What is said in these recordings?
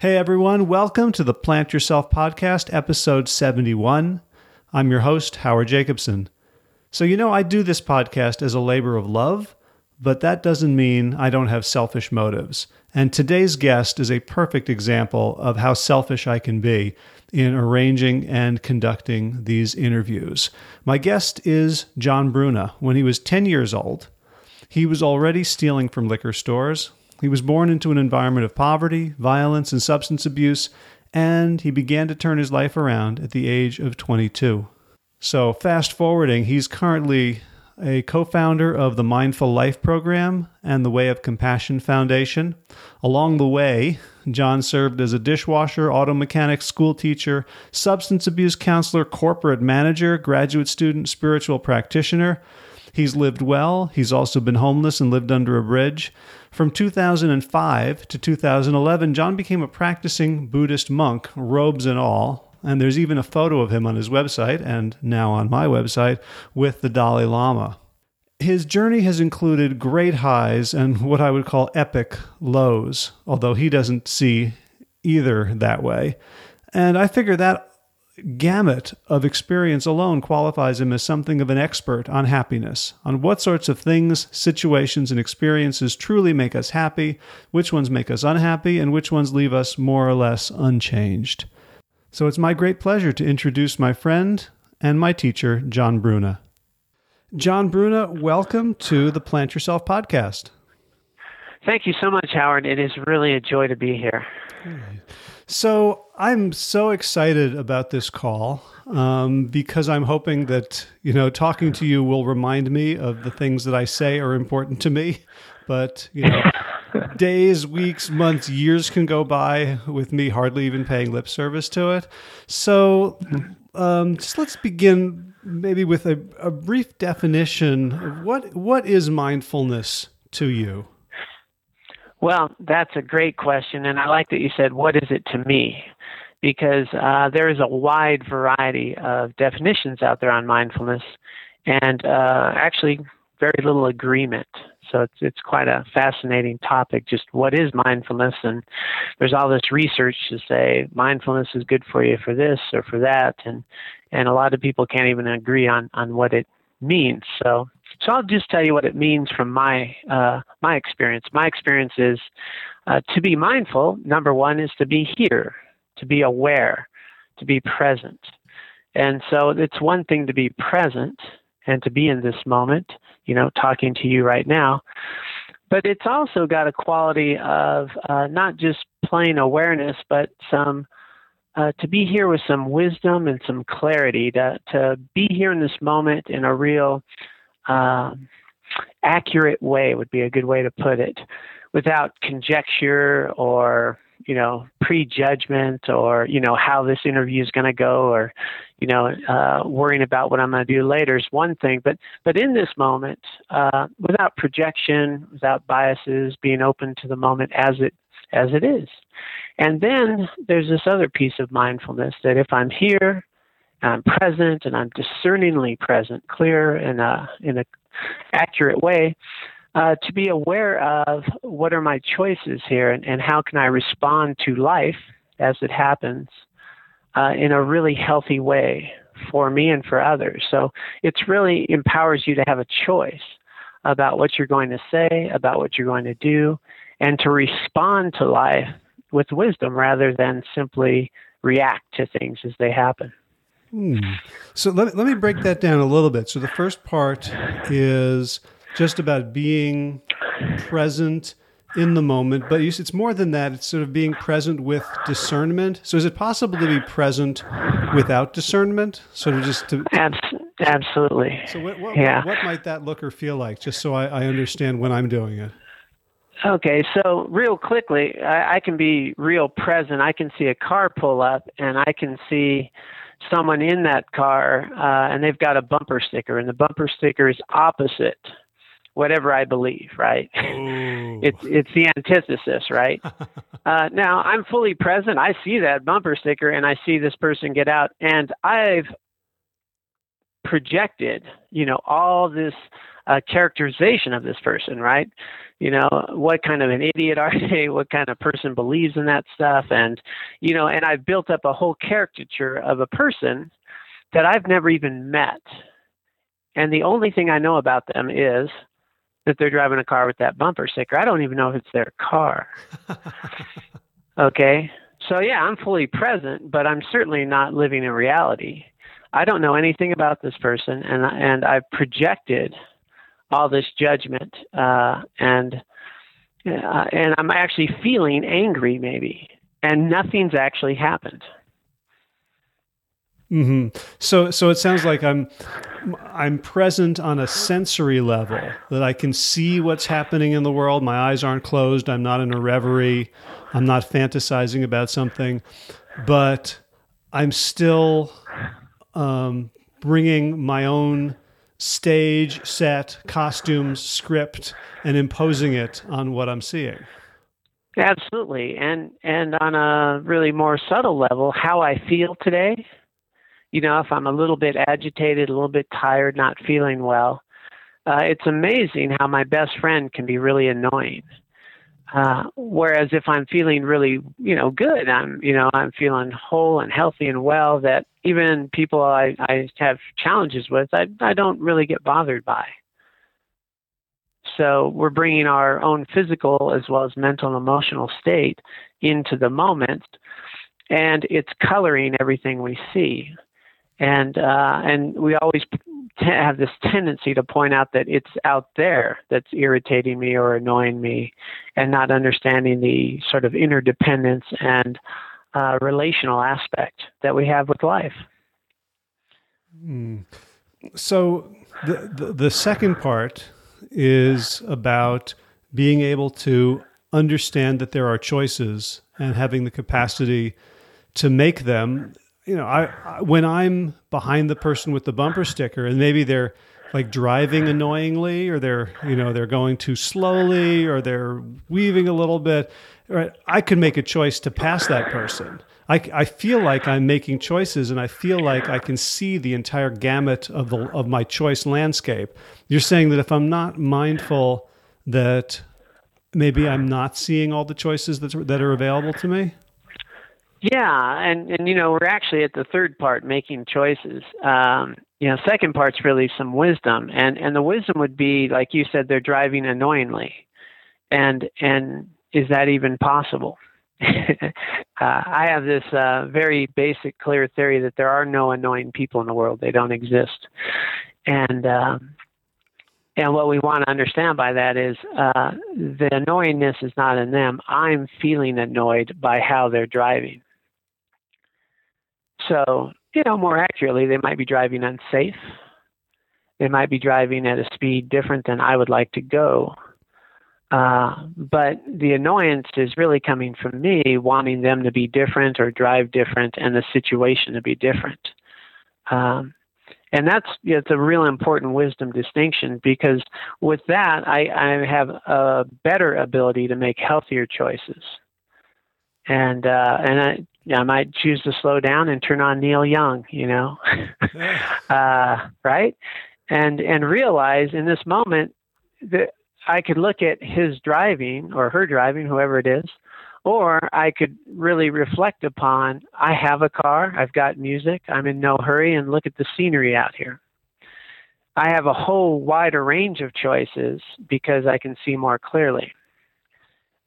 Hey everyone, welcome to the Plant Yourself Podcast, episode 71. I'm your host, Howard Jacobson. So, you know, I do this podcast as a labor of love, but that doesn't mean I don't have selfish motives. And today's guest is a perfect example of how selfish I can be in arranging and conducting these interviews. My guest is John Bruna. When he was 10 years old, he was already stealing from liquor stores, he was born into an environment of poverty, violence, and substance abuse, and he began to turn his life around at the age of 22. So, fast forwarding, he's currently a co founder of the Mindful Life program and the Way of Compassion Foundation. Along the way, John served as a dishwasher, auto mechanic, school teacher, substance abuse counselor, corporate manager, graduate student, spiritual practitioner. He's lived well. He's also been homeless and lived under a bridge. From 2005 to 2011, John became a practicing Buddhist monk, robes and all. And there's even a photo of him on his website, and now on my website, with the Dalai Lama. His journey has included great highs and what I would call epic lows, although he doesn't see either that way. And I figure that gamut of experience alone qualifies him as something of an expert on happiness, on what sorts of things, situations, and experiences truly make us happy, which ones make us unhappy, and which ones leave us more or less unchanged. So it's my great pleasure to introduce my friend and my teacher, John Bruna. John Bruna, welcome to the Plant Yourself podcast. Thank you so much, Howard. It is really a joy to be here. So I'm so excited about this call um, because I'm hoping that you know talking to you will remind me of the things that I say are important to me. But you know, days, weeks, months, years can go by with me hardly even paying lip service to it. So um, just let's begin maybe with a, a brief definition of what what is mindfulness to you. Well, that's a great question, and I like that you said, "What is it to me?" Because uh, there is a wide variety of definitions out there on mindfulness, and uh, actually very little agreement. So it's it's quite a fascinating topic. Just what is mindfulness? And there's all this research to say mindfulness is good for you for this or for that, and and a lot of people can't even agree on on what it means. So so I'll just tell you what it means from my uh, my experience. My experience is uh, to be mindful. Number one is to be here, to be aware, to be present. And so it's one thing to be present and to be in this moment, you know, talking to you right now. But it's also got a quality of uh, not just plain awareness, but some uh, to be here with some wisdom and some clarity, to, to be here in this moment in a real um, accurate way would be a good way to put it, without conjecture or you know prejudgment or you know how this interview is going to go or you know uh, worrying about what I'm going to do later is one thing, but but in this moment, uh, without projection, without biases, being open to the moment as it as it is. And then there's this other piece of mindfulness that if I'm here I'm present and I'm discerningly present, clear in a in a accurate way, uh, to be aware of what are my choices here and, and how can I respond to life as it happens uh, in a really healthy way for me and for others. So it's really empowers you to have a choice about what you're going to say, about what you're going to do, and to respond to life with wisdom rather than simply react to things as they happen. Hmm. So let, let me break that down a little bit. So the first part is just about being present in the moment, but it's more than that. It's sort of being present with discernment. So is it possible to be present without discernment? Sort of just to absolutely. So what, what, yeah. what, might that look or feel like? Just so I, I understand when I'm doing it. Okay, so real quickly, I, I can be real present. I can see a car pull up, and I can see someone in that car uh, and they've got a bumper sticker, and the bumper sticker is opposite whatever I believe, right? it's it's the antithesis, right? uh, now I'm fully present. I see that bumper sticker, and I see this person get out, and I've projected, you know, all this a characterization of this person, right? You know, what kind of an idiot are they? What kind of person believes in that stuff? And, you know, and I've built up a whole caricature of a person that I've never even met. And the only thing I know about them is that they're driving a car with that bumper sticker. I don't even know if it's their car. okay. So, yeah, I'm fully present, but I'm certainly not living in reality. I don't know anything about this person, and, and I've projected all this judgment, uh, and uh, and I'm actually feeling angry, maybe, and nothing's actually happened. hmm So, so it sounds like I'm I'm present on a sensory level that I can see what's happening in the world. My eyes aren't closed. I'm not in a reverie. I'm not fantasizing about something, but I'm still um, bringing my own stage, set, costumes, script, and imposing it on what I'm seeing. Absolutely, and and on a really more subtle level, how I feel today. You know, if I'm a little bit agitated, a little bit tired, not feeling well, uh, it's amazing how my best friend can be really annoying. Uh, whereas if I'm feeling really, you know, good, I'm, you know, I'm feeling whole and healthy and well. That even people I, I have challenges with, I, I don't really get bothered by. So we're bringing our own physical as well as mental and emotional state into the moment, and it's coloring everything we see. And uh, and we always have this tendency to point out that it's out there that's irritating me or annoying me, and not understanding the sort of interdependence and uh, relational aspect that we have with life. Mm. So the, the, the second part is about being able to understand that there are choices and having the capacity to make them you know I, I, when i'm behind the person with the bumper sticker and maybe they're like driving annoyingly or they're you know they're going too slowly or they're weaving a little bit right. I could make a choice to pass that person. I, I feel like i'm making choices and i feel like i can see the entire gamut of the of my choice landscape. You're saying that if i'm not mindful that maybe i'm not seeing all the choices that, that are available to me? Yeah, and and you know we're actually at the third part, making choices. Um, you know, second part's really some wisdom, and and the wisdom would be like you said, they're driving annoyingly, and and is that even possible? uh, I have this uh, very basic, clear theory that there are no annoying people in the world; they don't exist, and. Um, and what we want to understand by that is uh, the annoyingness is not in them. I'm feeling annoyed by how they're driving. So, you know, more accurately, they might be driving unsafe. They might be driving at a speed different than I would like to go. Uh, but the annoyance is really coming from me wanting them to be different or drive different and the situation to be different. Um, and that's you know, it's a real important wisdom distinction because with that I, I have a better ability to make healthier choices and uh, and I, I might choose to slow down and turn on Neil Young, you know, uh, right? And and realize in this moment that I could look at his driving or her driving, whoever it is, or I could really reflect upon I have a car, I've got music, I'm in no hurry, and look at the scenery out here. I have a whole wider range of choices because I can see more clearly.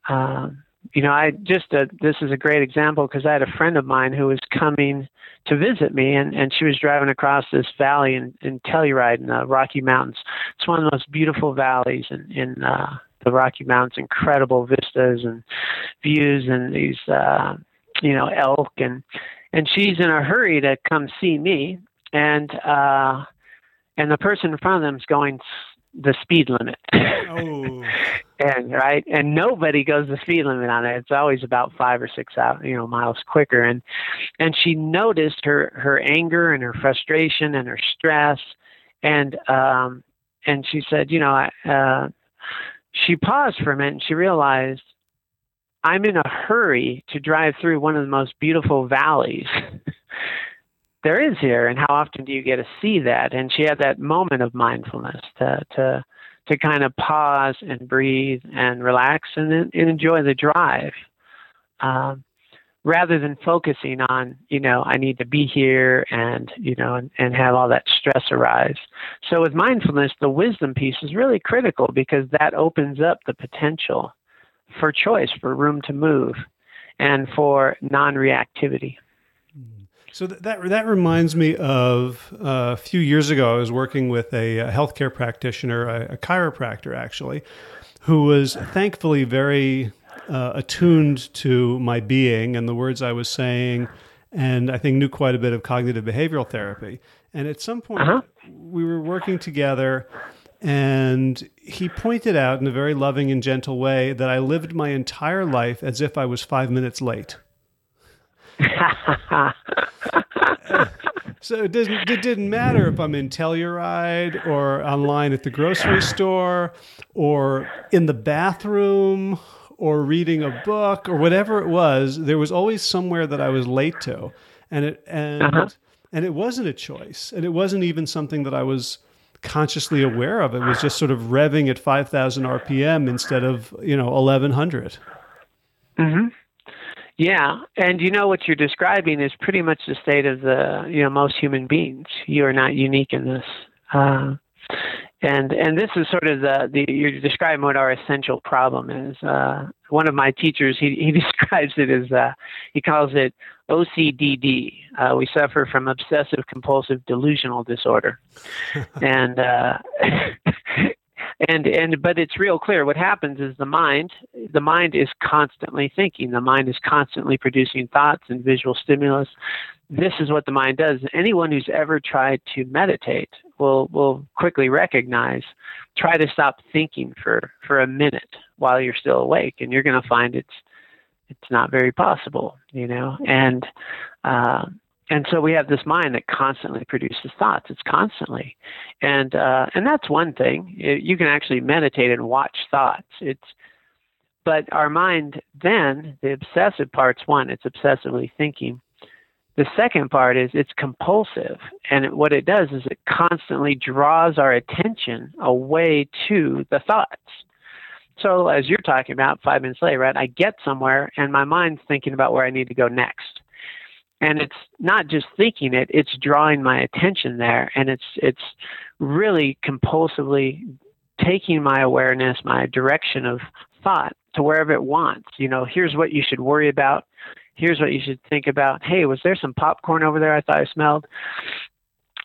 Um, you know, I just uh, this is a great example because I had a friend of mine who was coming to visit me, and and she was driving across this valley in, in Telluride in the Rocky Mountains. It's one of the most beautiful valleys in in uh, the Rocky Mountains. Incredible vistas and views, and these uh, you know elk, and and she's in a hurry to come see me, and uh, and the person in front of them is going the speed limit. oh. and right, and nobody goes the speed limit on it. It's always about five or six out, you know, miles quicker. And and she noticed her her anger and her frustration and her stress, and um, and she said, you know, I, uh, she paused for a minute and she realized. I'm in a hurry to drive through one of the most beautiful valleys there is here and how often do you get to see that and she had that moment of mindfulness to to to kind of pause and breathe and relax and, and enjoy the drive. Um, rather than focusing on, you know, I need to be here and, you know, and, and have all that stress arise. So with mindfulness, the wisdom piece is really critical because that opens up the potential for choice, for room to move, and for non reactivity. So that that reminds me of uh, a few years ago. I was working with a, a healthcare practitioner, a, a, chiropractor actually, who was thankfully very uh, attuned to my being and the words I was saying, and I think knew quite a bit of cognitive behavioral therapy. And at some point, uh-huh. we were working together, and he pointed out in a very loving and gentle way that I lived my entire life as if I was five minutes late. So it didn't it didn't matter if I'm in Telluride or online at the grocery store or in the bathroom or reading a book or whatever it was, there was always somewhere that I was late to, and it and uh-huh. and it wasn't a choice, and it wasn't even something that I was consciously aware of. It was just sort of revving at five thousand RPM instead of you know eleven hundred. Mm-hmm. Yeah, and you know what you're describing is pretty much the state of the you know most human beings. You are not unique in this. Uh, and and this is sort of the, the you're describing what our essential problem is. Uh, one of my teachers he he describes it as uh, he calls it OCDD. Uh, we suffer from obsessive compulsive delusional disorder, and uh, and and but it's real clear. What happens is the mind the mind is constantly thinking. The mind is constantly producing thoughts and visual stimulus. This is what the mind does. Anyone who's ever tried to meditate will will quickly recognize try to stop thinking for for a minute while you're still awake and you're going to find it's it's not very possible you know? And uh, and so we have this mind that constantly produces thoughts. It's constantly. And uh, and that's one thing. You can actually meditate and watch thoughts. It's but our mind then the obsessive part's one it's obsessively thinking. The second part is it's compulsive. And what it does is it constantly draws our attention away to the thoughts. So as you're talking about five minutes later right i get somewhere and my mind's thinking about where i need to go next and it's not just thinking it it's drawing my attention there. And it's it's really compulsively taking my awareness my direction of thought to wherever it wants. You know here's what you should worry about. Here's what you should think about. Hey was there some popcorn over there i thought i smelled?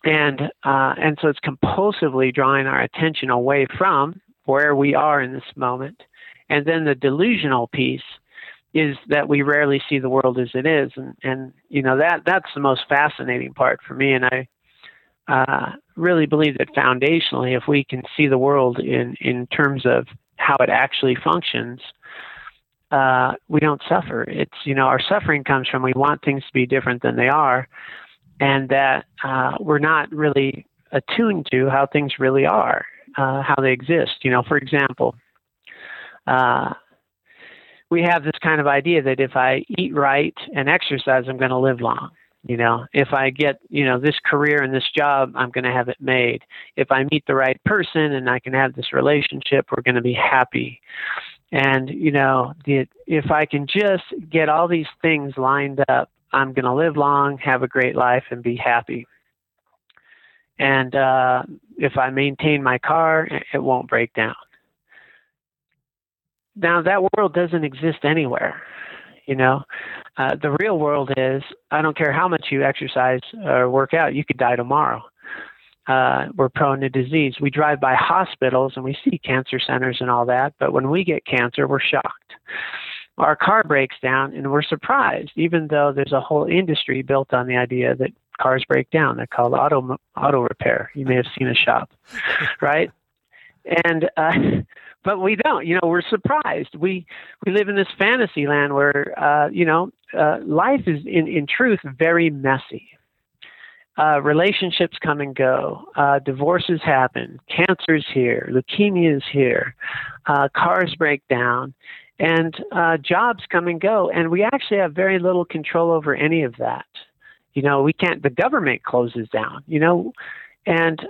And uh, and so it's compulsively drawing our attention away from where we are in this moment. And then the delusional piece is that we rarely see the world as it is, and and you know that that's the most fascinating part for me, and I uh, really believe that foundationally, if we can see the world in in terms of how it actually functions, uh, we don't suffer. It's you know our suffering comes from we want things to be different than they are, and that uh, we're not really attuned to how things really are, uh, how they exist. You know, for example. We have this kind of idea that if I eat right and exercise, I'm going to live long. You know, if I get, you know, this career and this job, I'm going to have it made. If I meet the right person and I can have this relationship, we're going to be happy. And, you know, the, if I can just get all these things lined up, I'm going to live long, have a great life, and be happy. And uh, if I maintain my car, it won't break down. Now that world doesn't exist anywhere. You know, uh, the real world is I don't care how much you exercise or work out, you could die tomorrow. Uh, we're prone to disease. We drive by hospitals and we see cancer centers and all that, but when we get cancer, we're shocked. Our car breaks down and we're surprised, even though there's a whole industry built on the idea that cars break down. They're called auto auto repair. You may have seen a shop, right? And uh, but we don't. You know, we're surprised. We we live in this fantasy land where uh, you know uh, life is in in truth very messy. Uh, relationships come and go. Uh, divorces happen. Cancer's here. Leukemia is here. Uh, cars break down, and jobs come and go. And we actually have very little control over any of that. You know, we can't. The government closes down. You know, and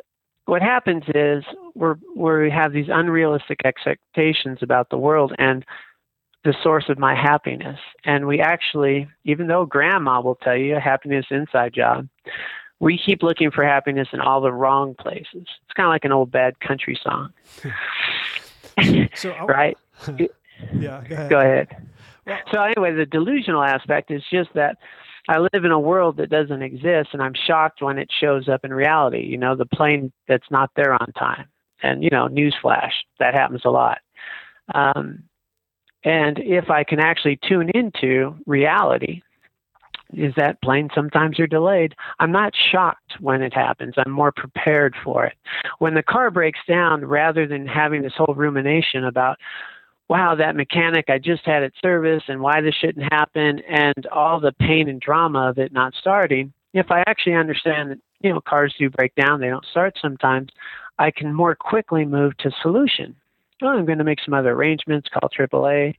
what happens is we're we have these unrealistic expectations about the world and the source of my happiness. And we actually, even though grandma will tell you a happiness inside job, we keep looking for happiness in all the wrong places. It's kind of like an old bad country song. so right? yeah, go ahead. Go ahead. Well, so anyway, the delusional aspect is just that I live in a world that doesn't exist, and I'm shocked when it shows up in reality. You know, the plane that's not there on time, and you know, newsflash, that happens a lot. Um, and if I can actually tune into reality, is that plane sometimes are delayed. I'm not shocked when it happens. I'm more prepared for it. When the car breaks down, rather than having this whole rumination about, wow, that mechanic, I just had it serviced and why this shouldn't happen and all the pain and drama of it not starting, if I actually understand that, you know, cars do break down, they don't start sometimes, I can more quickly move to solution. Oh, I'm going to make some other arrangements, call AAA,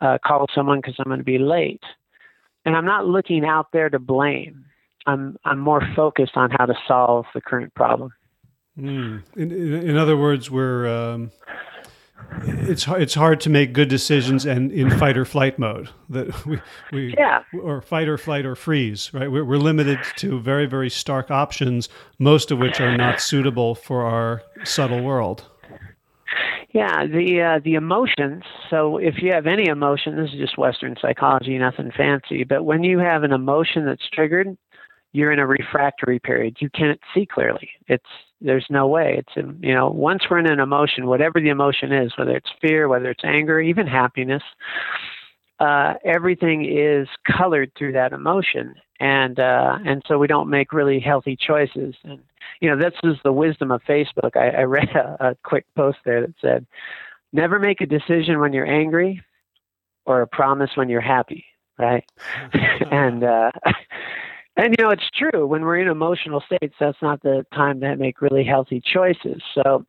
uh, call someone because I'm going to be late and I'm not looking out there to blame. I'm I'm more focused on how to solve the current problem. Mm. In, in, in, other words, we're um, it's it's hard to make good decisions and in fight or flight mode. That we, we yeah. or fight or flight or freeze. Right, we're, we're limited to very very stark options, most of which are not suitable for our subtle world. Yeah, the uh, the emotions. So if you have any emotion, this is just Western psychology, nothing fancy. But when you have an emotion that's triggered, you're in a refractory period. You can't see clearly. It's there's no way. It's you know once we're in an emotion, whatever the emotion is, whether it's fear, whether it's anger, even happiness, uh, everything is colored through that emotion, and uh, and so we don't make really healthy choices. And you know, this is the wisdom of Facebook. I, I read a, a quick post there that said, "Never make a decision when you're angry, or a promise when you're happy." Right? and uh, and you know, it's true. When we're in emotional states, that's not the time to make really healthy choices. So,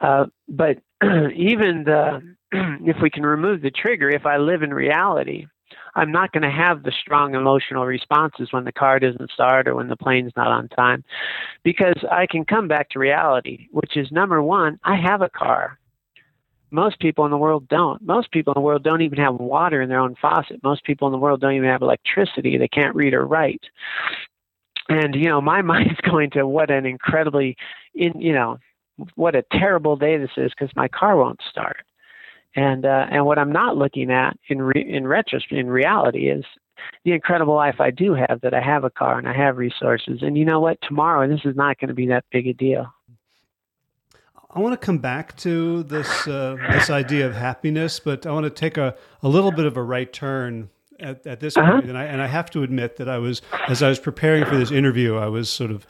uh, but even the if we can remove the trigger, if I live in reality, I'm not going to have the strong emotional responses when the car doesn't start or when the plane's not on time because I can come back to reality, which is number one, I have a car. Most people in the world don't. Most people in the world don't even have water in their own faucet. Most people in the world don't even have electricity. They can't read or write. And, you know, my mind's going to what an incredibly, in, you know, what a terrible day this is because my car won't start. And uh, and what I'm not looking at in re- in retrospect, in reality, is the incredible life I do have. That I have a car and I have resources. And you know what? Tomorrow, this is not going to be that big a deal. I want to come back to this uh, this idea of happiness, but I want to take a, a little bit of a right turn at, at this uh-huh. point. And I and I have to admit that I was as I was preparing for this interview, I was sort of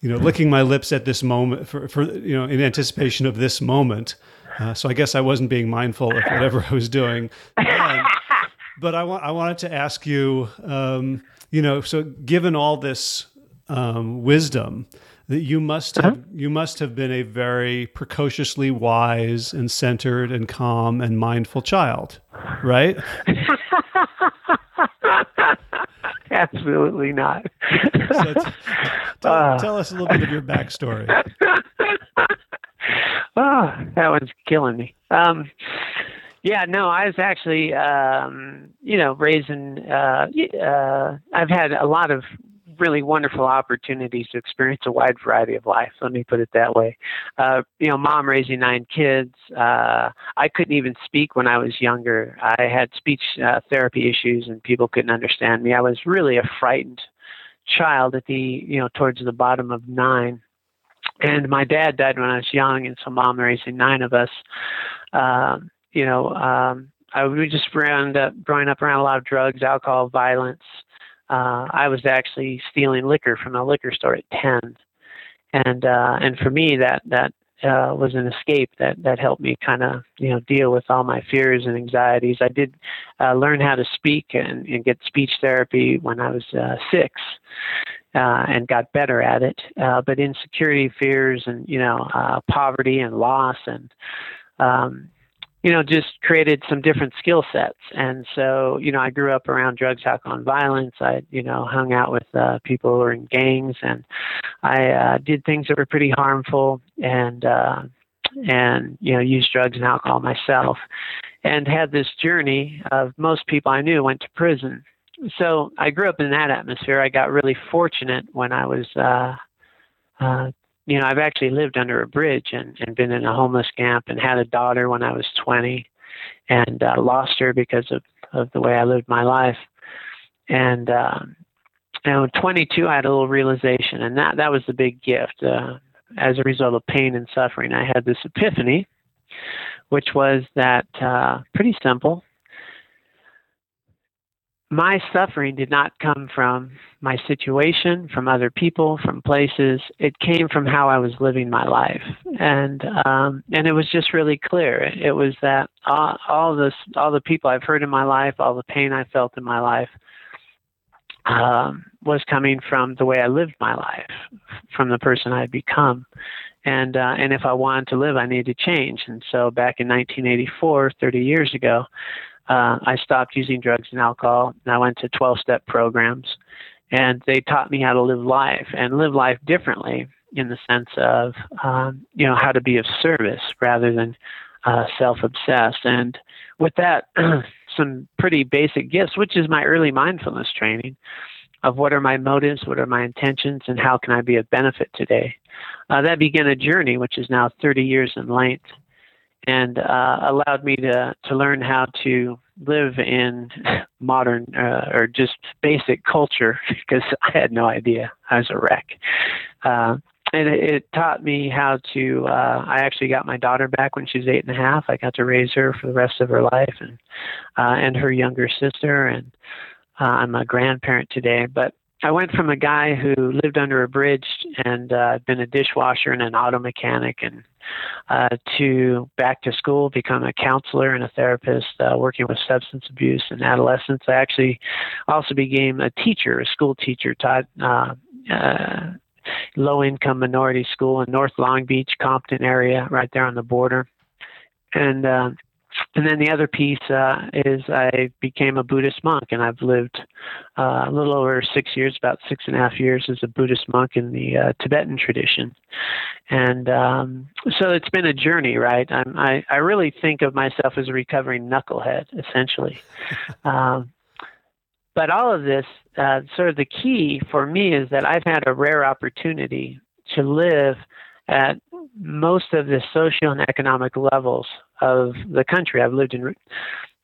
you know licking my lips at this moment for, for you know in anticipation of this moment. Uh, so I guess I wasn't being mindful of whatever I was doing. but I, want, I wanted to ask you, um, you know, so given all this um, wisdom, that you must have uh-huh. you must have been a very precociously wise and centered and calm and mindful child, right? Absolutely not. so tell, uh, tell us a little bit of your backstory oh, that one's killing me. Um, yeah, no, I was actually, um, you know, raising. Uh, uh, I've had a lot of really wonderful opportunities to experience a wide variety of life. Let me put it that way. Uh, you know, mom raising nine kids. Uh, I couldn't even speak when I was younger. I had speech uh, therapy issues, and people couldn't understand me. I was really a frightened child at the, you know, towards the bottom of nine and my dad died when I was young, and so mom raising nine of us. Um, you know, um, I we just ran up, growing up around a lot of drugs, alcohol, violence. Uh, I was actually stealing liquor from a liquor store at ten, and uh, and for me that that uh, was an escape that that helped me kind of you know deal with all my fears and anxieties. I did uh, learn how to speak and, and get speech therapy when I was uh, six, uh, and got better at it. Uh, but insecurity, fears, and you know, uh, poverty and loss, and um, you know, just created some different skill sets. And so, you know, I grew up around drugs, alcohol, and violence. I, you know, hung out with uh, people who were in gangs, and I uh, did things that were pretty harmful, and uh, and you know, used drugs and alcohol myself, and had this journey of most people I knew went to prison. So I grew up in that atmosphere. I got really fortunate when I was. Uh, uh, you know, I've actually lived under a bridge and, and been in a homeless camp and had a daughter when I was 20 and uh, lost her because of, of the way I lived my life. And, um, and at 22, I had a little realization, and that, that was the big gift. Uh, as a result of pain and suffering, I had this epiphany, which was that uh, pretty simple my suffering did not come from my situation, from other people, from places. It came from how I was living my life, and um, and it was just really clear. It was that all, all this, all the people I've heard in my life, all the pain I felt in my life, um, was coming from the way I lived my life, from the person I had become, and uh, and if I wanted to live, I needed to change. And so back in 1984, 30 years ago uh, I stopped using drugs and alcohol, and I went to 12 step programs. And they taught me how to live life and live life differently in the sense of, um, you know, how to be of service rather than uh, self obsessed. And with that, some pretty basic gifts, which is my early mindfulness training of what are my motives, what are my intentions, and how can I be of benefit today. Uh, that began a journey which is now 30 years in length and uh, allowed me to, to learn how to live in modern uh, or just basic culture because I had no idea. I was a wreck. Uh, and it, it, taught me how to. Uh, I actually got my daughter back when she was eight and a half. I got to raise her for the rest of her life, and uh, and her younger sister. And uh, I'm a grandparent today. But I went from a guy who lived under a bridge and uh, been a dishwasher and an auto mechanic, and uh, to back to school, become a counselor and a therapist, uh, working with substance abuse and adolescents. I actually also became a teacher, a school teacher, taught uh, uh, low income minority school in North Long Beach, Compton area, right there on the border, and. Uh, and then the other piece uh, is I became a Buddhist monk, and I've lived uh, a little over six years, about six and a half years, as a Buddhist monk in the uh, Tibetan tradition. And um, so it's been a journey, right? I'm, I I really think of myself as a recovering knucklehead, essentially. um, but all of this, uh, sort of the key for me is that I've had a rare opportunity to live at most of the social and economic levels of the country. I've lived in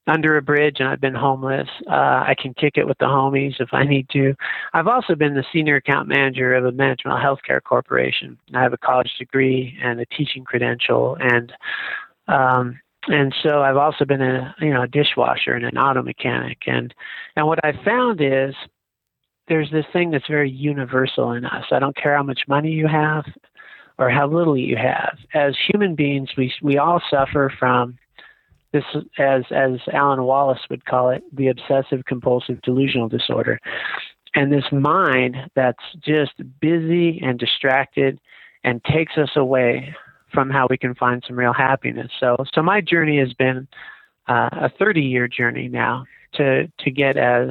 under a bridge and I've been homeless. Uh, I can kick it with the homies if I need to. I've also been the senior account manager of a management healthcare corporation. I have a college degree and a teaching credential, and um, and so I've also been a you know a dishwasher and an auto mechanic. And and what I found is there's this thing that's very universal in us. I don't care how much money you have or how little you have. As human beings, we we all suffer from this, as as Alan Wallace would call it, the obsessive compulsive delusional disorder, and this mind that's just busy and distracted and takes us away from how we can find some real happiness. So so my journey has been uh, a 30 year journey now to to get as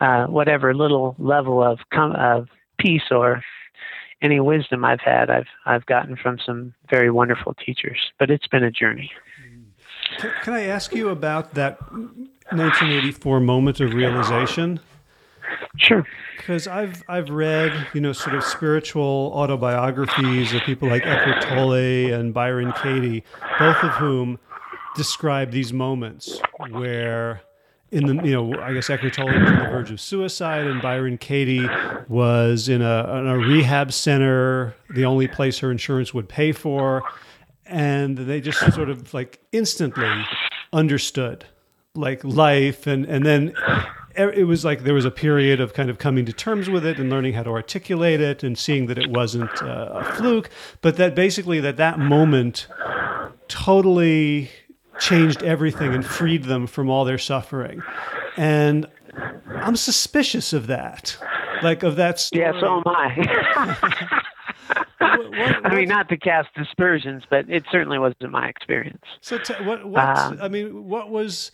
uh, whatever little level of com- of peace or any wisdom I've had, I've I've gotten from some very wonderful teachers. But it's been a journey. Can I ask you about that 1984 moment of realization? Sure. Because I've I've read you know sort of spiritual autobiographies of people like Eckhart Tolle and Byron Katie, both of whom describe these moments where in the you know I guess Eckhart Tolle was on the verge of suicide, and Byron Katie was in a, in a rehab center, the only place her insurance would pay for, and they just sort of like instantly understood like life, and and then it was like there was a period of kind of coming to terms with it and learning how to articulate it and seeing that it wasn't uh, a fluke, but that basically that that moment totally changed everything and freed them from all their suffering. And I'm suspicious of that. Like of that story. Yeah, so am I. what, what, I mean, not to cast dispersions, but it certainly wasn't my experience. So, t- what? What? Um, I mean, what was?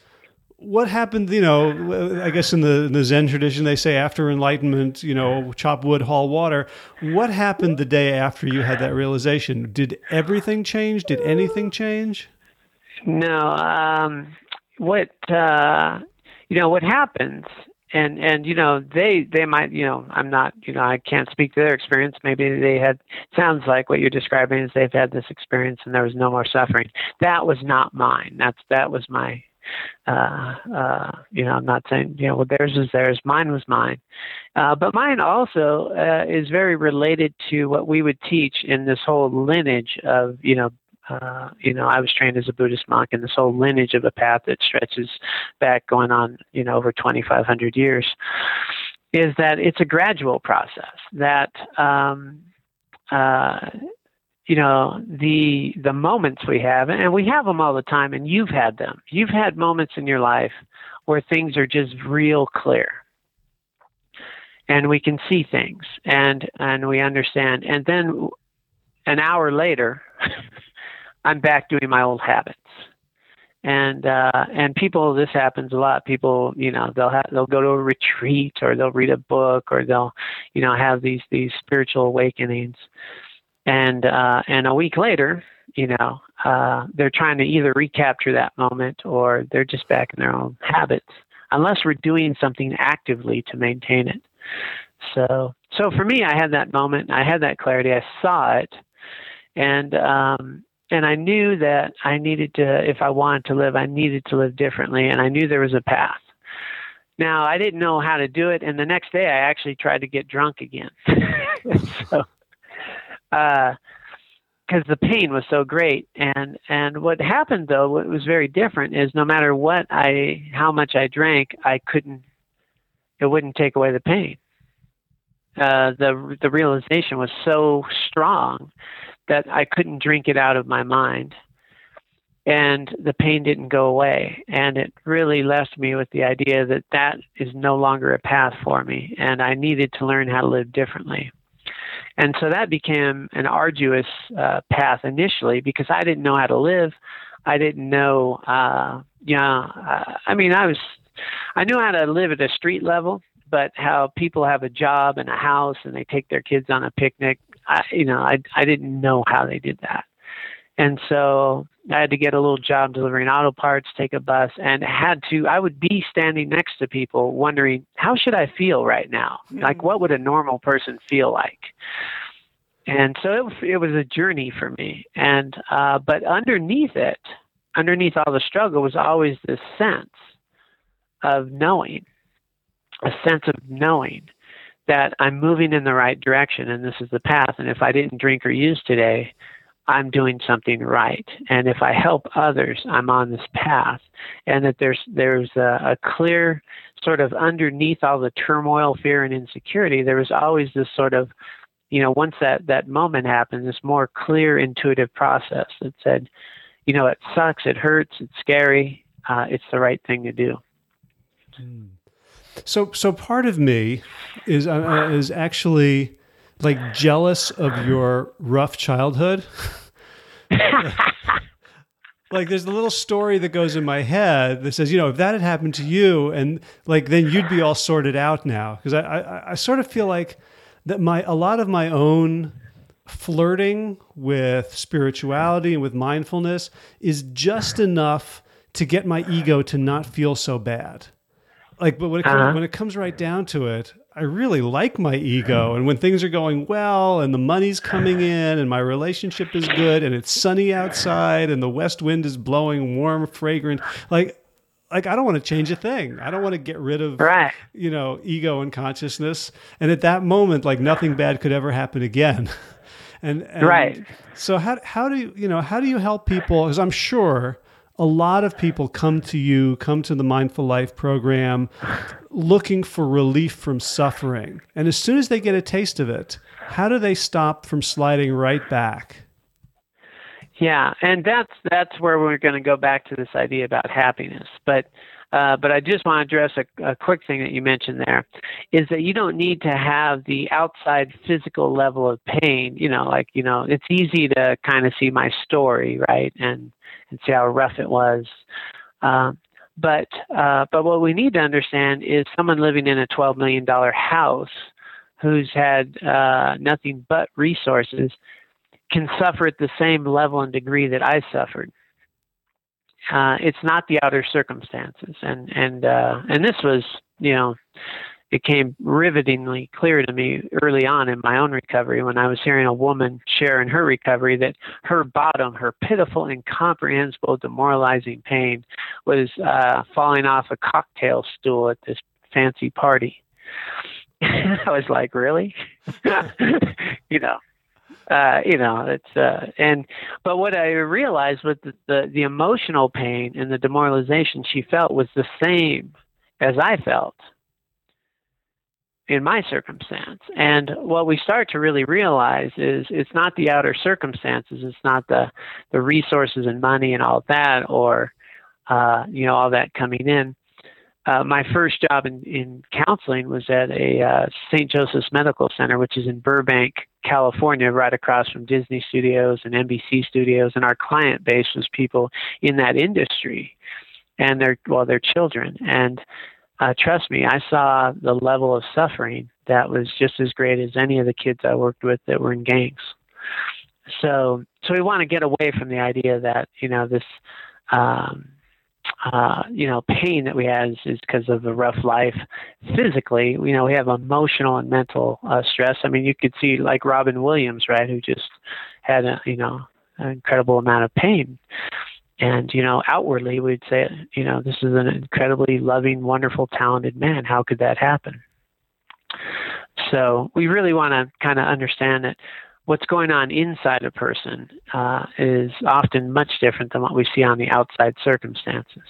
What happened? You know, I guess in the in the Zen tradition, they say after enlightenment, you know, chop wood, haul water. What happened the day after you had that realization? Did everything change? Did anything change? No. Um, what? Uh, you know, what happens and and you know they they might you know i'm not you know i can't speak to their experience maybe they had sounds like what you're describing is they've had this experience and there was no more suffering that was not mine that's that was my uh uh you know i'm not saying you know well theirs is theirs mine was mine uh but mine also uh, is very related to what we would teach in this whole lineage of you know uh, you know, I was trained as a Buddhist monk, and this whole lineage of a path that stretches back, going on, you know, over 2,500 years, is that it's a gradual process. That um, uh, you know the the moments we have, and we have them all the time, and you've had them. You've had moments in your life where things are just real clear and we can see things and and we understand and then an hour later I'm back doing my old habits. And uh, and people, this happens a lot. People, you know, they'll have they'll go to a retreat or they'll read a book or they'll, you know, have these these spiritual awakenings, and uh, and a week later, you know, uh, they're trying to either recapture that moment or they're just back in their own habits, unless we're doing something actively to maintain it. So so for me, I had that moment. I had that clarity. I saw it, and um, and I knew that I needed to, if I wanted to live, I needed to live differently, and I knew there was a path. Now, I didn't know how to do it, and the next day I actually tried to get drunk again. so, uh, because the pain was so great, and and what happened though, what was very different is no matter what I, how much I drank, I couldn't, it wouldn't take away the pain. Uh, the the realization was so strong that I couldn't drink it out of my mind. And the pain didn't go away. And it really left me with the idea that that is no longer a path for me. And I needed to learn how to live differently. And so that became an arduous uh, path initially because I didn't know how to live. I didn't know, uh, know, uh, I mean, I was, I knew how to live at a street level, but how people have a job and a house and they take their kids on a picnic I, you know, I, I didn't know how they did that. And so I had to get a little job delivering auto parts, take a bus, and had to, I would be standing next to people wondering, how should I feel right now? Mm-hmm. Like, what would a normal person feel like? And so it, it was a journey for me. And, uh, but underneath it, underneath all the struggle was always this sense of knowing, a sense of knowing that I'm moving in the right direction and this is the path. And if I didn't drink or use today, I'm doing something right. And if I help others, I'm on this path. And that there's there's a, a clear sort of underneath all the turmoil, fear, and insecurity, there was always this sort of, you know, once that that moment happened, this more clear, intuitive process that said, you know, it sucks, it hurts, it's scary, uh, it's the right thing to do. Mm. So, so part of me is uh, uh, is actually like jealous of your rough childhood. like there's a little story that goes in my head that says, you know, if that had happened to you, and like then you'd be all sorted out now. Because I, I, I sort of feel like that my a lot of my own flirting with spirituality and with mindfulness is just enough to get my ego to not feel so bad like but when it comes, uh-huh. when it comes right down to it i really like my ego and when things are going well and the money's coming in and my relationship is good and it's sunny outside and the west wind is blowing warm fragrant like like I don't want to change a thing. I don't want to get rid of right. you know ego and consciousness. And at that moment, like nothing bad could ever happen again. and, and right. So how how do you you know how do you help people? Because I'm sure a lot of people come to you, come to the Mindful Life program looking for relief from suffering. And as soon as they get a taste of it, how do they stop from sliding right back? Yeah, and that's that's where we're going to go back to this idea about happiness. But Uh, but I just want to address a, a, quick thing that you mentioned there is that you don't need to have the outside physical level of pain. You know, like, you know, it's easy to kind of see my story, right? And, and see how rough it was. Um, but, uh, but what we need to understand is someone living in a $12 million house who's had uh, nothing but resources can suffer at the same level and degree that I suffered. Uh, it's not the outer circumstances, and and uh, and this was, you know, it came rivetingly clear to me early on in my own recovery when I was hearing a woman share in her recovery that her bottom, her pitiful, incomprehensible, demoralizing pain was uh, falling off a cocktail stool at this fancy party. I was like, really? you know, uh, you know, it's uh, and but what I realized was the the emotional pain and the demoralization she felt was the same as I felt in my circumstance. And what we start to really realize is it's not the outer circumstances, it's not the the resources and money and all that, or uh, you know, all that coming in. Uh, my first job in, in counseling was at a uh, St. Joseph's Medical Center, which is in Burbank, California, right across from Disney Studios and NBC Studios, and our client base was people in that industry, and their well, their children. And uh, trust me, I saw the level of suffering that was just as great as any of the kids I worked with that were in gangs. So, so we want to get away from the idea that you know this. Um, uh, you know, pain that we have is because of a rough life. Physically, you know, we have emotional and mental uh, stress. I mean, you could see like Robin Williams, right, who just had a, you know, an incredible amount of pain. And, you know, outwardly, we'd say, you know, this is an incredibly loving, wonderful, talented man. How could that happen? So we really want to kind of understand that what's going on inside a person uh, is often much different than what we see on the outside circumstances.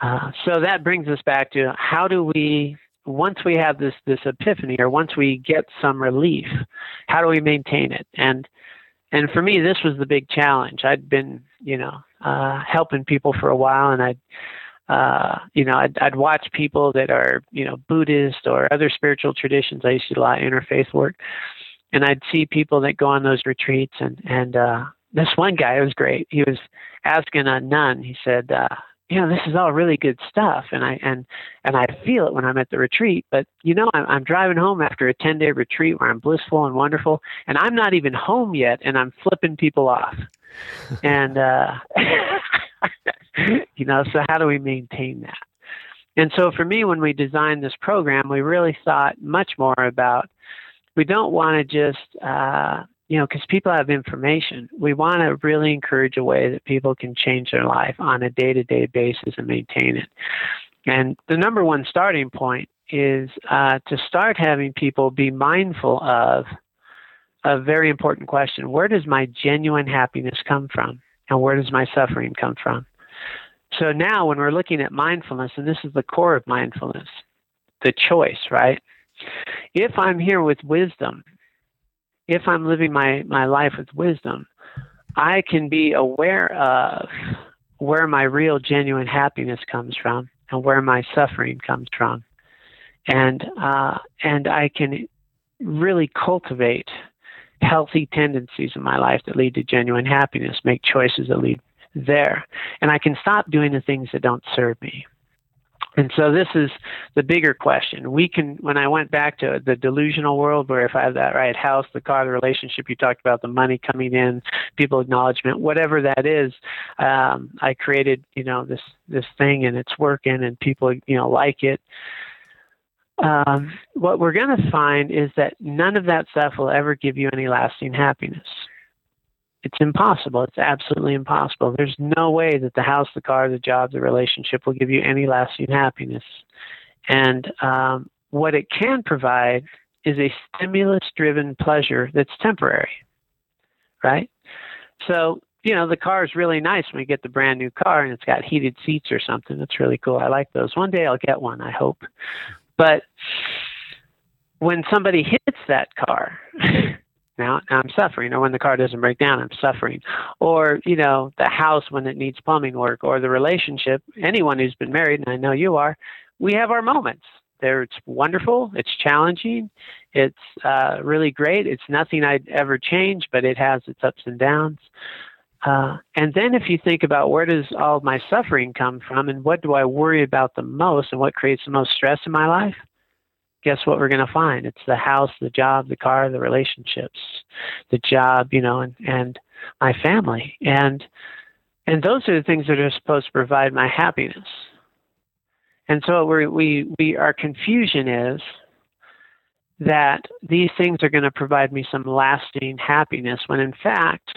Uh, so that brings us back to how do we, once we have this this epiphany, or once we get some relief, how do we maintain it? And and for me, this was the big challenge. I'd been, you know, uh, helping people for a while, and I'd uh, you know, I'd, I'd watch people that are, you know, Buddhist or other spiritual traditions. I used to do a lot of interfaith work, and I'd see people that go on those retreats and and uh this one guy it was great. He was asking a nun. He said, uh, you know, this is all really good stuff, and I and and I feel it when I'm at the retreat. But you know, I'm, I'm driving home after a 10 day retreat where I'm blissful and wonderful, and I'm not even home yet, and I'm flipping people off. and uh, you know, so how do we maintain that? And so for me, when we designed this program, we really thought much more about we don't want to just, uh, you know, because people have information. We want to really encourage a way that people can change their life on a day to day basis and maintain it. And the number one starting point is uh, to start having people be mindful of a very important question where does my genuine happiness come from? And where does my suffering come from? So now, when we're looking at mindfulness, and this is the core of mindfulness, the choice, right? If I'm here with wisdom, if I'm living my, my life with wisdom, I can be aware of where my real genuine happiness comes from and where my suffering comes from. And uh, and I can really cultivate healthy tendencies in my life that lead to genuine happiness, make choices that lead there. And I can stop doing the things that don't serve me. And so this is the bigger question. We can, when I went back to the delusional world, where if I have that right house, the car, the relationship you talked about, the money coming in, people acknowledgement, whatever that is, um, I created, you know, this this thing and it's working and people, you know, like it. Um, what we're going to find is that none of that stuff will ever give you any lasting happiness it's impossible. It's absolutely impossible. There's no way that the house, the car, the job, the relationship will give you any lasting happiness. And um, what it can provide is a stimulus driven pleasure that's temporary, right? So, you know, the car is really nice when you get the brand new car and it's got heated seats or something. That's really cool. I like those. One day I'll get one, I hope. But when somebody hits that car, now, I'm suffering. Or when the car doesn't break down, I'm suffering. Or, you know, the house when it needs plumbing work or the relationship. Anyone who's been married, and I know you are, we have our moments. There, it's wonderful. It's challenging. It's uh, really great. It's nothing I'd ever change, but it has its ups and downs. Uh, and then if you think about where does all my suffering come from and what do I worry about the most and what creates the most stress in my life, guess what we're going to find? It's the house, the job, the car, the relationships, the job, you know, and, and my family. And and those are the things that are supposed to provide my happiness. And so we we we our confusion is that these things are going to provide me some lasting happiness when in fact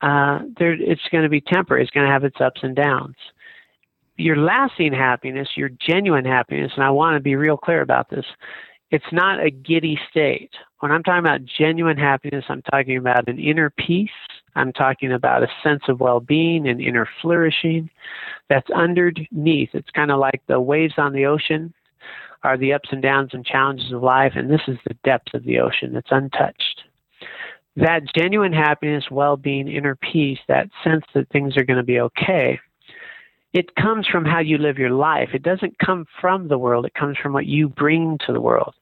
uh, it's going to be temporary. It's going to have its ups and downs. Your lasting happiness, your genuine happiness, and I want to be real clear about this, it's not a giddy state. When I'm talking about genuine happiness, I'm talking about an inner peace. I'm talking about a sense of well being and inner flourishing that's underneath. It's kind of like the waves on the ocean are the ups and downs and challenges of life, and this is the depth of the ocean that's untouched that genuine happiness, well being, inner peace, that sense that things are going to be okay, it comes from how you live your life. It doesn't come from the world, it comes from what you bring to the world.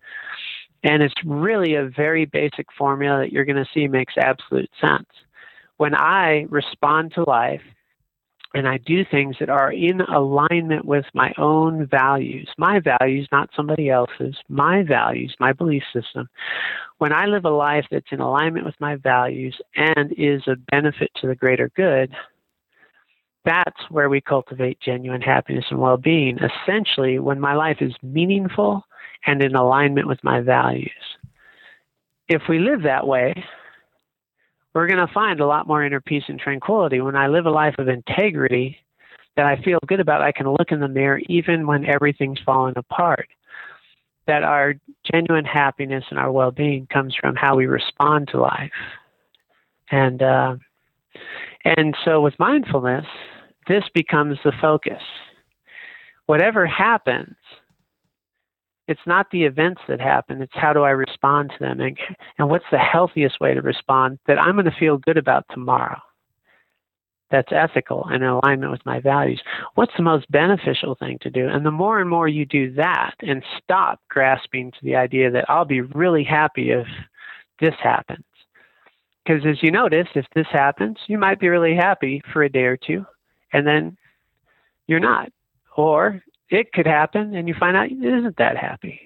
And it's really a very basic formula that you're going to see makes absolute sense. When I respond to life and I do things that are in alignment with my own values, my values, not somebody else's, my values, my belief system. When I live a life that's in alignment with my values and is a benefit to the greater good, that's where we cultivate genuine happiness and well being. Essentially, when my life is meaningful and in alignment with my values. If we live that way, we're going to find a lot more inner peace and tranquility. When I live a life of integrity that I feel good about, I can look in the mirror even when everything's falling apart. That our genuine happiness and our well being comes from how we respond to life. And, uh, and so with mindfulness, this becomes the focus. Whatever happens, it's not the events that happen it's how do i respond to them and, and what's the healthiest way to respond that i'm going to feel good about tomorrow that's ethical and in alignment with my values what's the most beneficial thing to do and the more and more you do that and stop grasping to the idea that i'll be really happy if this happens because as you notice if this happens you might be really happy for a day or two and then you're not or it could happen and you find out it isn't that happy.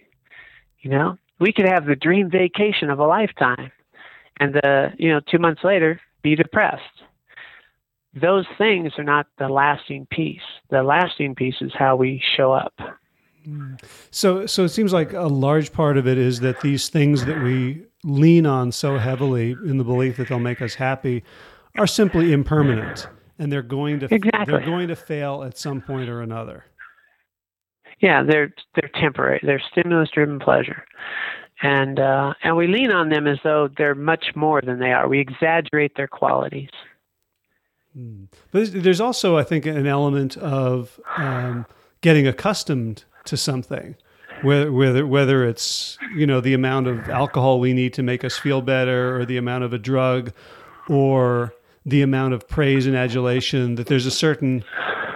You know, we could have the dream vacation of a lifetime and the, you know, two months later be depressed. Those things are not the lasting peace. The lasting peace is how we show up. Hmm. So, so it seems like a large part of it is that these things that we lean on so heavily in the belief that they'll make us happy are simply impermanent, and they're going to exactly. they're going to fail at some point or another. Yeah, they're they're temporary. They're stimulus-driven pleasure, and uh, and we lean on them as though they're much more than they are. We exaggerate their qualities. Hmm. But there's also, I think, an element of um, getting accustomed to something, whether whether whether it's you know the amount of alcohol we need to make us feel better, or the amount of a drug, or the amount of praise and adulation. That there's a certain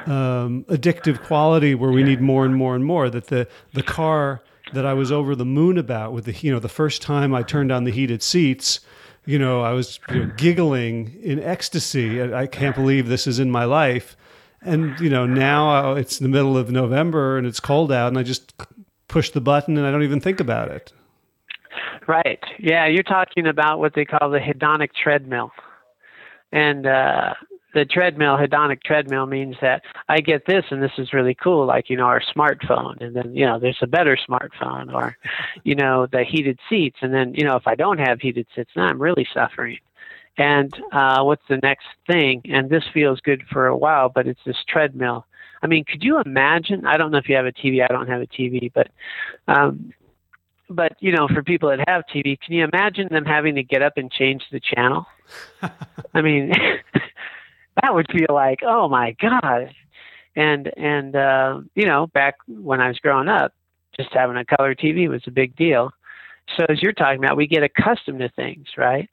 um, addictive quality where we need more and more and more. That the the car that I was over the moon about with the you know the first time I turned on the heated seats, you know I was you know, giggling in ecstasy. I, I, can't believe this is in my life. And you know now it's the middle of November and it's cold out, and I just push the button and I don't even think about it. Right. Yeah, you're talking about what they call the hedonic treadmill. And uh, the treadmill, hedonic treadmill, means that I get this and this is really cool, like, you know, our smartphone. And then, you know, there's a better smartphone or, you know, the heated seats. And then, you know, if I don't have heated seats, now I'm really suffering. And uh, what's the next thing? And this feels good for a while, but it's this treadmill. I mean, could you imagine? I don't know if you have a TV. I don't have a TV, but um, but you know, for people that have TV, can you imagine them having to get up and change the channel? I mean, that would feel like, oh my god. And and uh, you know, back when I was growing up, just having a color TV was a big deal. so as you're talking about, we get accustomed to things, right?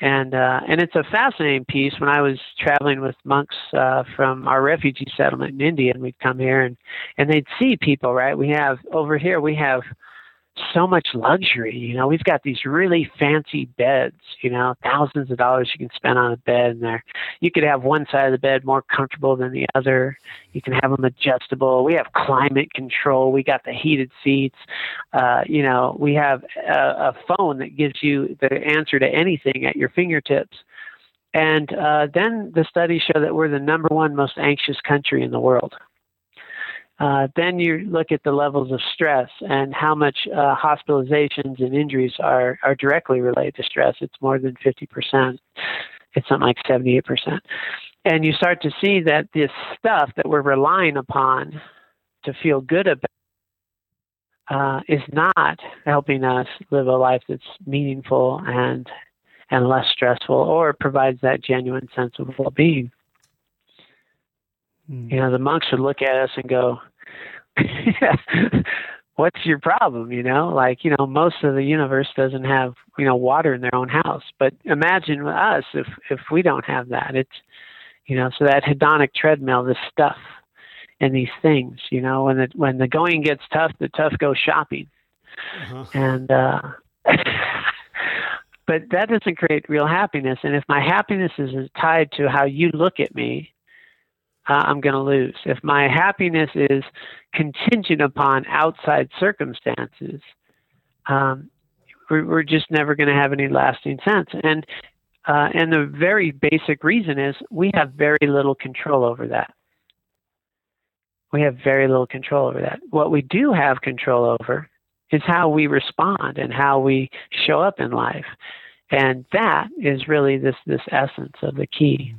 And uh, and it's a fascinating piece. When I was traveling with monks uh, from our refugee settlement in India, and we'd come here and and they'd see people, right? We have over here we have so much luxury. You know, we've got these really fancy beds, you know, thousands of dollars you can spend on a bed and there. You could have one side of the bed more comfortable than the other. You can have them adjustable. We have climate control. We got the heated seats. Uh, you know, we have a, a phone that gives you the answer to anything at your fingertips. And uh, then the studies show that we're the number one most anxious country in the world. Uh, then you look at the levels of stress and how much uh, hospitalizations and injuries are, are directly related to stress. It's more than 50%. It's something like 78%. And you start to see that this stuff that we're relying upon to feel good about uh, is not helping us live a life that's meaningful and and less stressful or provides that genuine sense of well-being. Mm. You know, the monks would look at us and go, what's your problem you know like you know most of the universe doesn't have you know water in their own house but imagine us if if we don't have that it's you know so that hedonic treadmill this stuff and these things you know when the when the going gets tough the tough go shopping uh-huh. and uh but that doesn't create real happiness and if my happiness is tied to how you look at me uh, I'm going to lose. If my happiness is contingent upon outside circumstances, um, we're, we're, just never going to have any lasting sense. And uh, and the very basic reason is we have very little control over that. We have very little control over that. What we do have control over is how we respond and how we show up in life. And that is really this this essence of the key.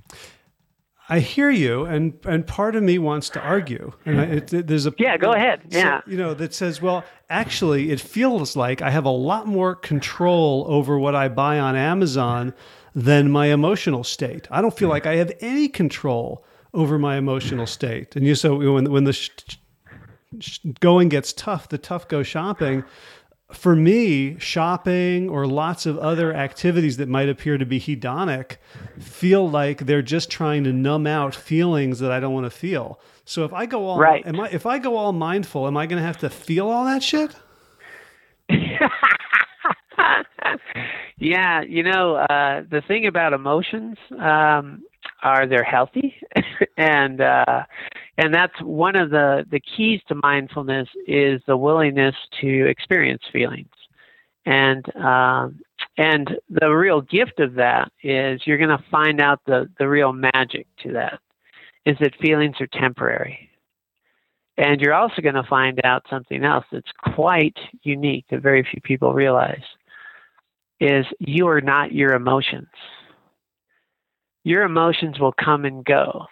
I hear you, and and part of me wants to argue, and I, it, it, there's a yeah, go ahead, yeah, you know that says, well, actually, it feels like I have a lot more control over what I buy on Amazon than my emotional state. I don't feel like I have any control over my emotional state, and you so when when the sh- sh- going gets tough, the tough go shopping for me, shopping or lots of other activities that might appear to be hedonic feel like they're just trying to numb out feelings that I don't want to feel. So if I go all right. am I if I go all mindful, am I going to have to feel all that shit? yeah, you know, uh, the thing about emotions um, are they're healthy, and uh, and that's one of the the keys to mindfulness is the willingness to experience feelings, and um, and the real gift of that is you're going to find out the the real magic to that is that feelings are temporary. And you're also going to find out something else that's quite unique that very few people realize is you are not your emotions your emotions will come and go.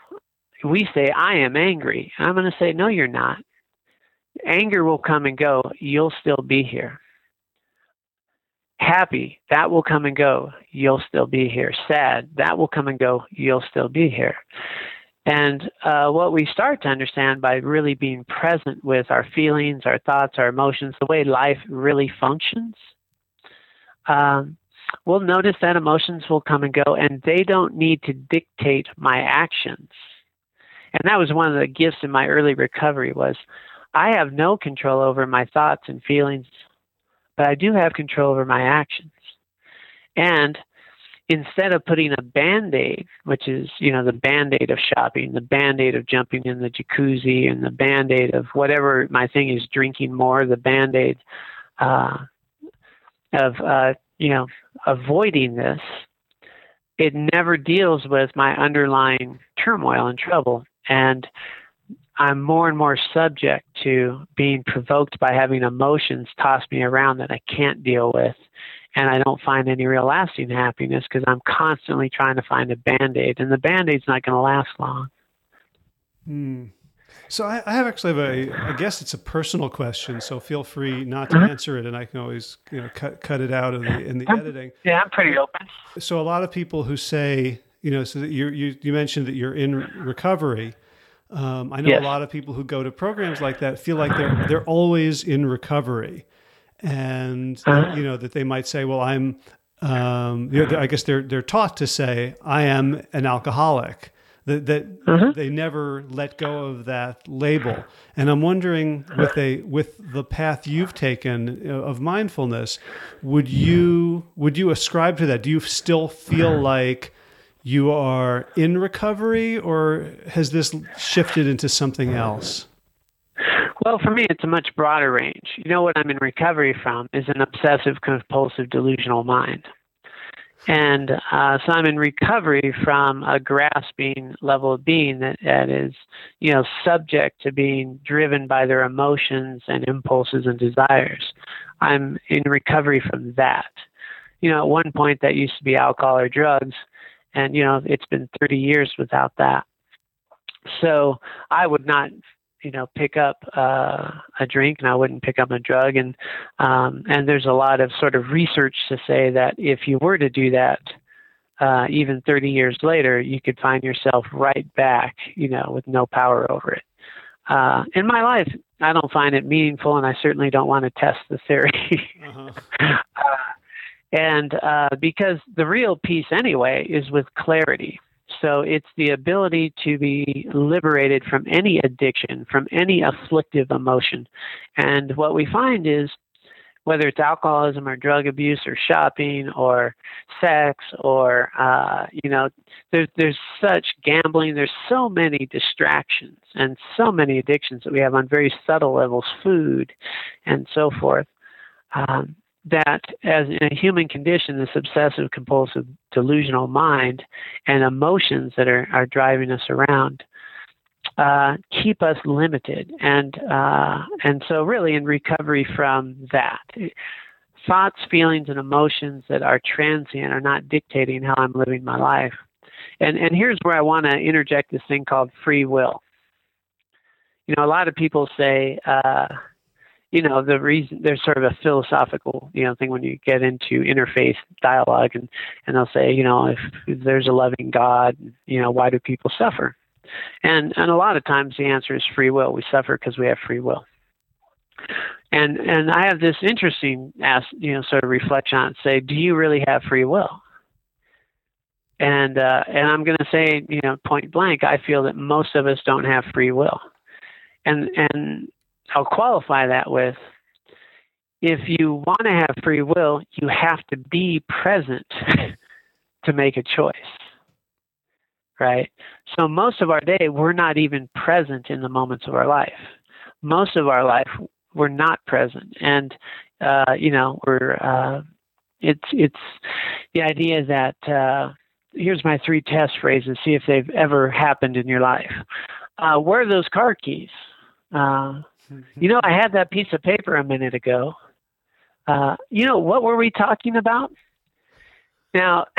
We say, I am angry. I'm going to say, no, you're not. Anger will come and go. You'll still be here. Happy, that will come and go. You'll still be here. Sad, that will come and go. You'll still be here. And uh, what we start to understand by really being present with our feelings, our thoughts, our emotions, the way life really functions, um, we'll notice that emotions will come and go, and they don't need to dictate my actions. And that was one of the gifts in my early recovery was I have no control over my thoughts and feelings, but I do have control over my actions. And instead of putting a band-aid, which is, you know, the band-aid of shopping, the band-aid of jumping in the jacuzzi, and the band-aid of whatever my thing is, drinking more, the band-aid uh, of uh, you know, avoiding this, it never deals with my underlying turmoil and trouble. And I'm more and more subject to being provoked by having emotions toss me around that I can't deal with. And I don't find any real lasting happiness because I'm constantly trying to find a band aid, and the band aid's not going to last long. Mm. So I, I, have actually have a, I guess it's a personal question. So feel free not to uh-huh. answer it, and I can always you know cut cut it out in the in the editing. Yeah, I'm pretty open. So a lot of people who say, you know, so that you you you mentioned that you're in recovery. Um, I know yes. a lot of people who go to programs like that feel like they're they're always in recovery, and uh-huh. you know that they might say, "Well, I'm." Um, you know, I guess they're they're taught to say, "I am an alcoholic." That, that uh-huh. they never let go of that label, and I'm wondering with a with the path you've taken of mindfulness, would you would you ascribe to that? Do you still feel like you are in recovery, or has this shifted into something else? Well, for me, it's a much broader range. You know, what I'm in recovery from is an obsessive compulsive delusional mind. And uh, so I'm in recovery from a grasping level of being that, that is, you know, subject to being driven by their emotions and impulses and desires. I'm in recovery from that. You know, at one point that used to be alcohol or drugs, and you know, it's been 30 years without that. So I would not you know pick up uh, a drink and I wouldn't pick up a drug and um, and there's a lot of sort of research to say that if you were to do that uh, even 30 years later you could find yourself right back you know with no power over it uh, in my life I don't find it meaningful and I certainly don't want to test the theory uh-huh. Uh, and uh, because the real peace anyway is with clarity. So it's the ability to be liberated from any addiction, from any afflictive emotion. And what we find is whether it's alcoholism or drug abuse or shopping or sex or uh, you know there's there's such gambling. There's so many distractions and so many addictions that we have on very subtle levels food and so forth. Um, that as in a human condition, this obsessive compulsive delusional mind and emotions that are, are driving us around uh, keep us limited. And, uh, and so, really, in recovery from that, thoughts, feelings, and emotions that are transient are not dictating how I'm living my life. And, and here's where I want to interject this thing called free will. You know, a lot of people say, uh, you know the reason there's sort of a philosophical you know thing when you get into interfaith dialogue and and they'll say you know if, if there's a loving god you know why do people suffer? And and a lot of times the answer is free will. We suffer because we have free will. And and i have this interesting ask you know sort of reflection on it say do you really have free will? And uh and i'm going to say you know point blank i feel that most of us don't have free will. And and I'll qualify that with if you want to have free will, you have to be present to make a choice. Right? So, most of our day, we're not even present in the moments of our life. Most of our life, we're not present. And, uh, you know, we're, uh, it's, it's the idea that, uh, here's my three test phrases, see if they've ever happened in your life. Uh, where are those car keys? You know, I had that piece of paper a minute ago. Uh, you know, what were we talking about? Now,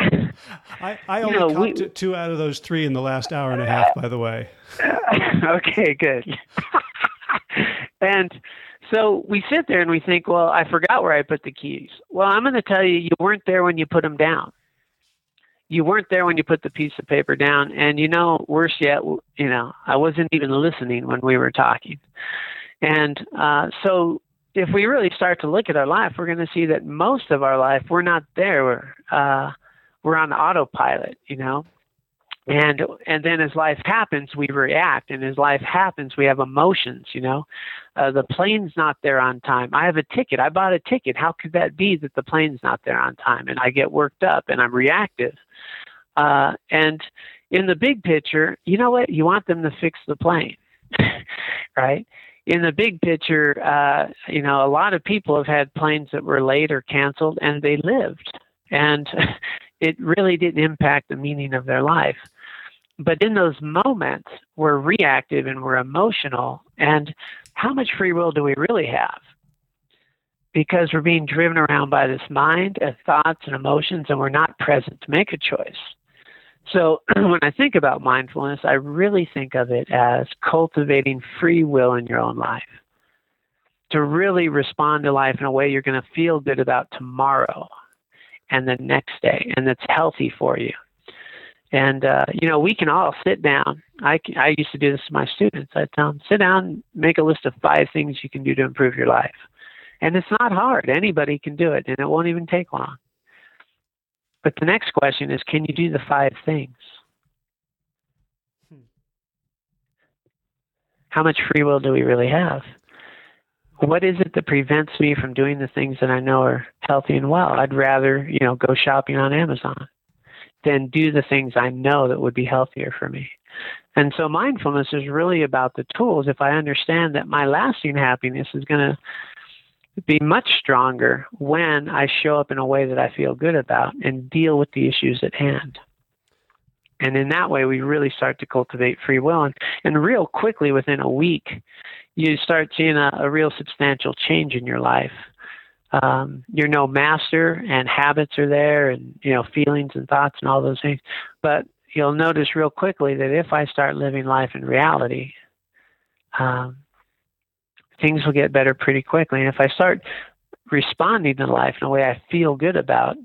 I, I only know, we, two out of those three in the last hour and a half, by the way. okay, good. and so we sit there and we think, well, I forgot where I put the keys. Well, I'm going to tell you, you weren't there when you put them down. You weren't there when you put the piece of paper down. And you know, worse yet, you know, I wasn't even listening when we were talking. And uh, so, if we really start to look at our life, we're going to see that most of our life we're not there. We're uh, we're on autopilot, you know. And and then as life happens, we react, and as life happens, we have emotions. You know, uh, the plane's not there on time. I have a ticket. I bought a ticket. How could that be that the plane's not there on time? And I get worked up, and I'm reactive. Uh, and in the big picture, you know what? You want them to fix the plane, right? In the big picture, uh, you know, a lot of people have had planes that were late or canceled and they lived. And it really didn't impact the meaning of their life. But in those moments, we're reactive and we're emotional. And how much free will do we really have? Because we're being driven around by this mind and thoughts and emotions, and we're not present to make a choice. So when I think about mindfulness, I really think of it as cultivating free will in your own life. To really respond to life in a way you're going to feel good about tomorrow and the next day, and that's healthy for you. And uh, you know, we can all sit down. I I used to do this to my students. I'd tell them, sit down, make a list of five things you can do to improve your life, And it's not hard. Anybody can do it, and it won't even take long. But the next question is can you do the five things? Hmm. How much free will do we really have? What is it that prevents me from doing the things that I know are healthy and well? I'd rather, you know, go shopping on Amazon than do the things I know that would be healthier for me. And so mindfulness is really about the tools. If I understand that my lasting happiness is going to be much stronger when I show up in a way that I feel good about and deal with the issues at hand. And in that way, we really start to cultivate free will. And, and real quickly, within a week, you start seeing a, a real substantial change in your life. Um, you're no master, and habits are there, and you know feelings and thoughts and all those things. But you'll notice real quickly that if I start living life in reality, um, things will get better pretty quickly. And if I start responding to life in a way I feel good about,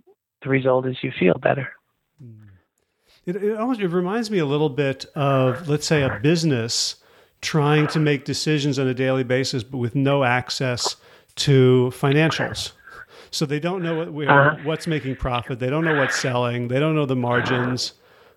the result is you feel better. Hmm. It, it almost it reminds me a little bit of, let's say, a business trying to make decisions on a daily basis, but with no access to financials. So they don't know what uh-huh. what's making profit. They don't know what's selling. They don't know the margins.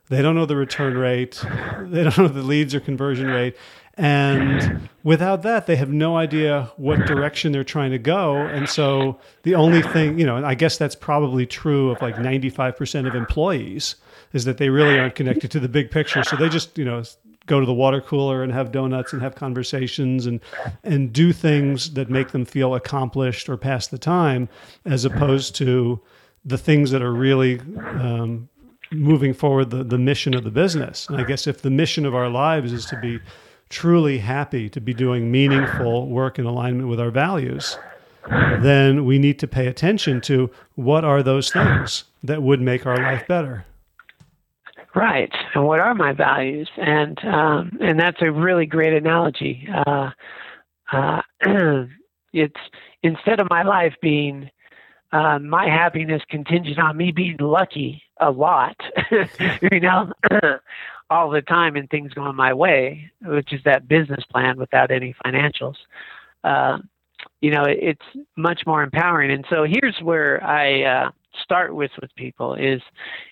They don't know the return rate. They don't know the leads or conversion rate. And without that, they have no idea what direction they're trying to go. And so the only thing, you know, I guess that's probably true of like 95% of employees is that they really aren't connected to the big picture. So they just, you know, go to the water cooler and have donuts and have conversations and and do things that make them feel accomplished or pass the time as opposed to the things that are really um, moving forward the, the mission of the business. And I guess if the mission of our lives is to be truly happy to be doing meaningful work in alignment with our values, then we need to pay attention to what are those things that would make our life better. Right, and what are my values? And um, and that's a really great analogy. Uh, uh, it's instead of my life being uh, my happiness contingent on me being lucky a lot, you know, all the time and things going my way, which is that business plan without any financials. Uh, you know, it, it's much more empowering. And so here's where I uh, start with with people is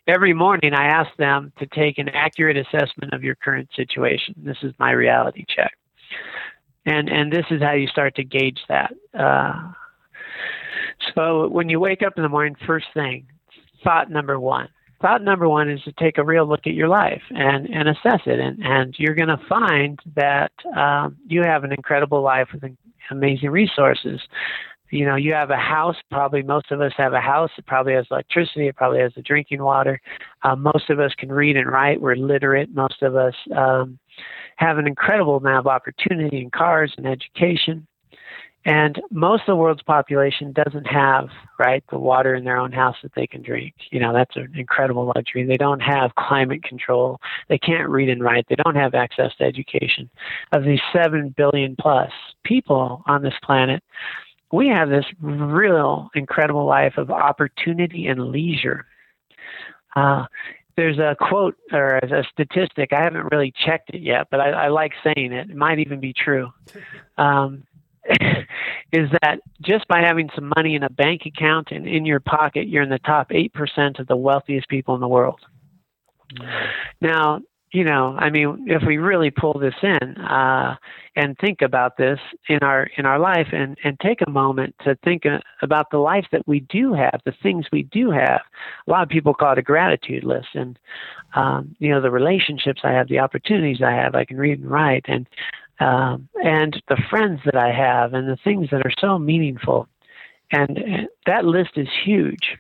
every morning I ask them to take an accurate assessment of your current situation. This is my reality check. And and this is how you start to gauge that. Uh, so when you wake up in the morning, first thing, thought number one, thought number one is to take a real look at your life and, and assess it. And, and you're going to find that um, you have an incredible life with amazing resources. You know, you have a house, probably most of us have a house. It probably has electricity. It probably has the drinking water. Uh, most of us can read and write. We're literate. Most of us um, have an incredible amount of opportunity in cars and education. And most of the world's population doesn't have, right, the water in their own house that they can drink. You know, that's an incredible luxury. They don't have climate control. They can't read and write. They don't have access to education. Of these 7 billion plus people on this planet, we have this real incredible life of opportunity and leisure. Uh, there's a quote or a statistic. I haven't really checked it yet, but I, I like saying it. It might even be true. Um, is that just by having some money in a bank account and in your pocket, you're in the top 8% of the wealthiest people in the world. Mm. Now, you know, I mean, if we really pull this in uh, and think about this in our in our life, and and take a moment to think uh, about the life that we do have, the things we do have. A lot of people call it a gratitude list, and um, you know, the relationships I have, the opportunities I have, I can read and write, and um, and the friends that I have and the things that are so meaningful. And, that list is huge.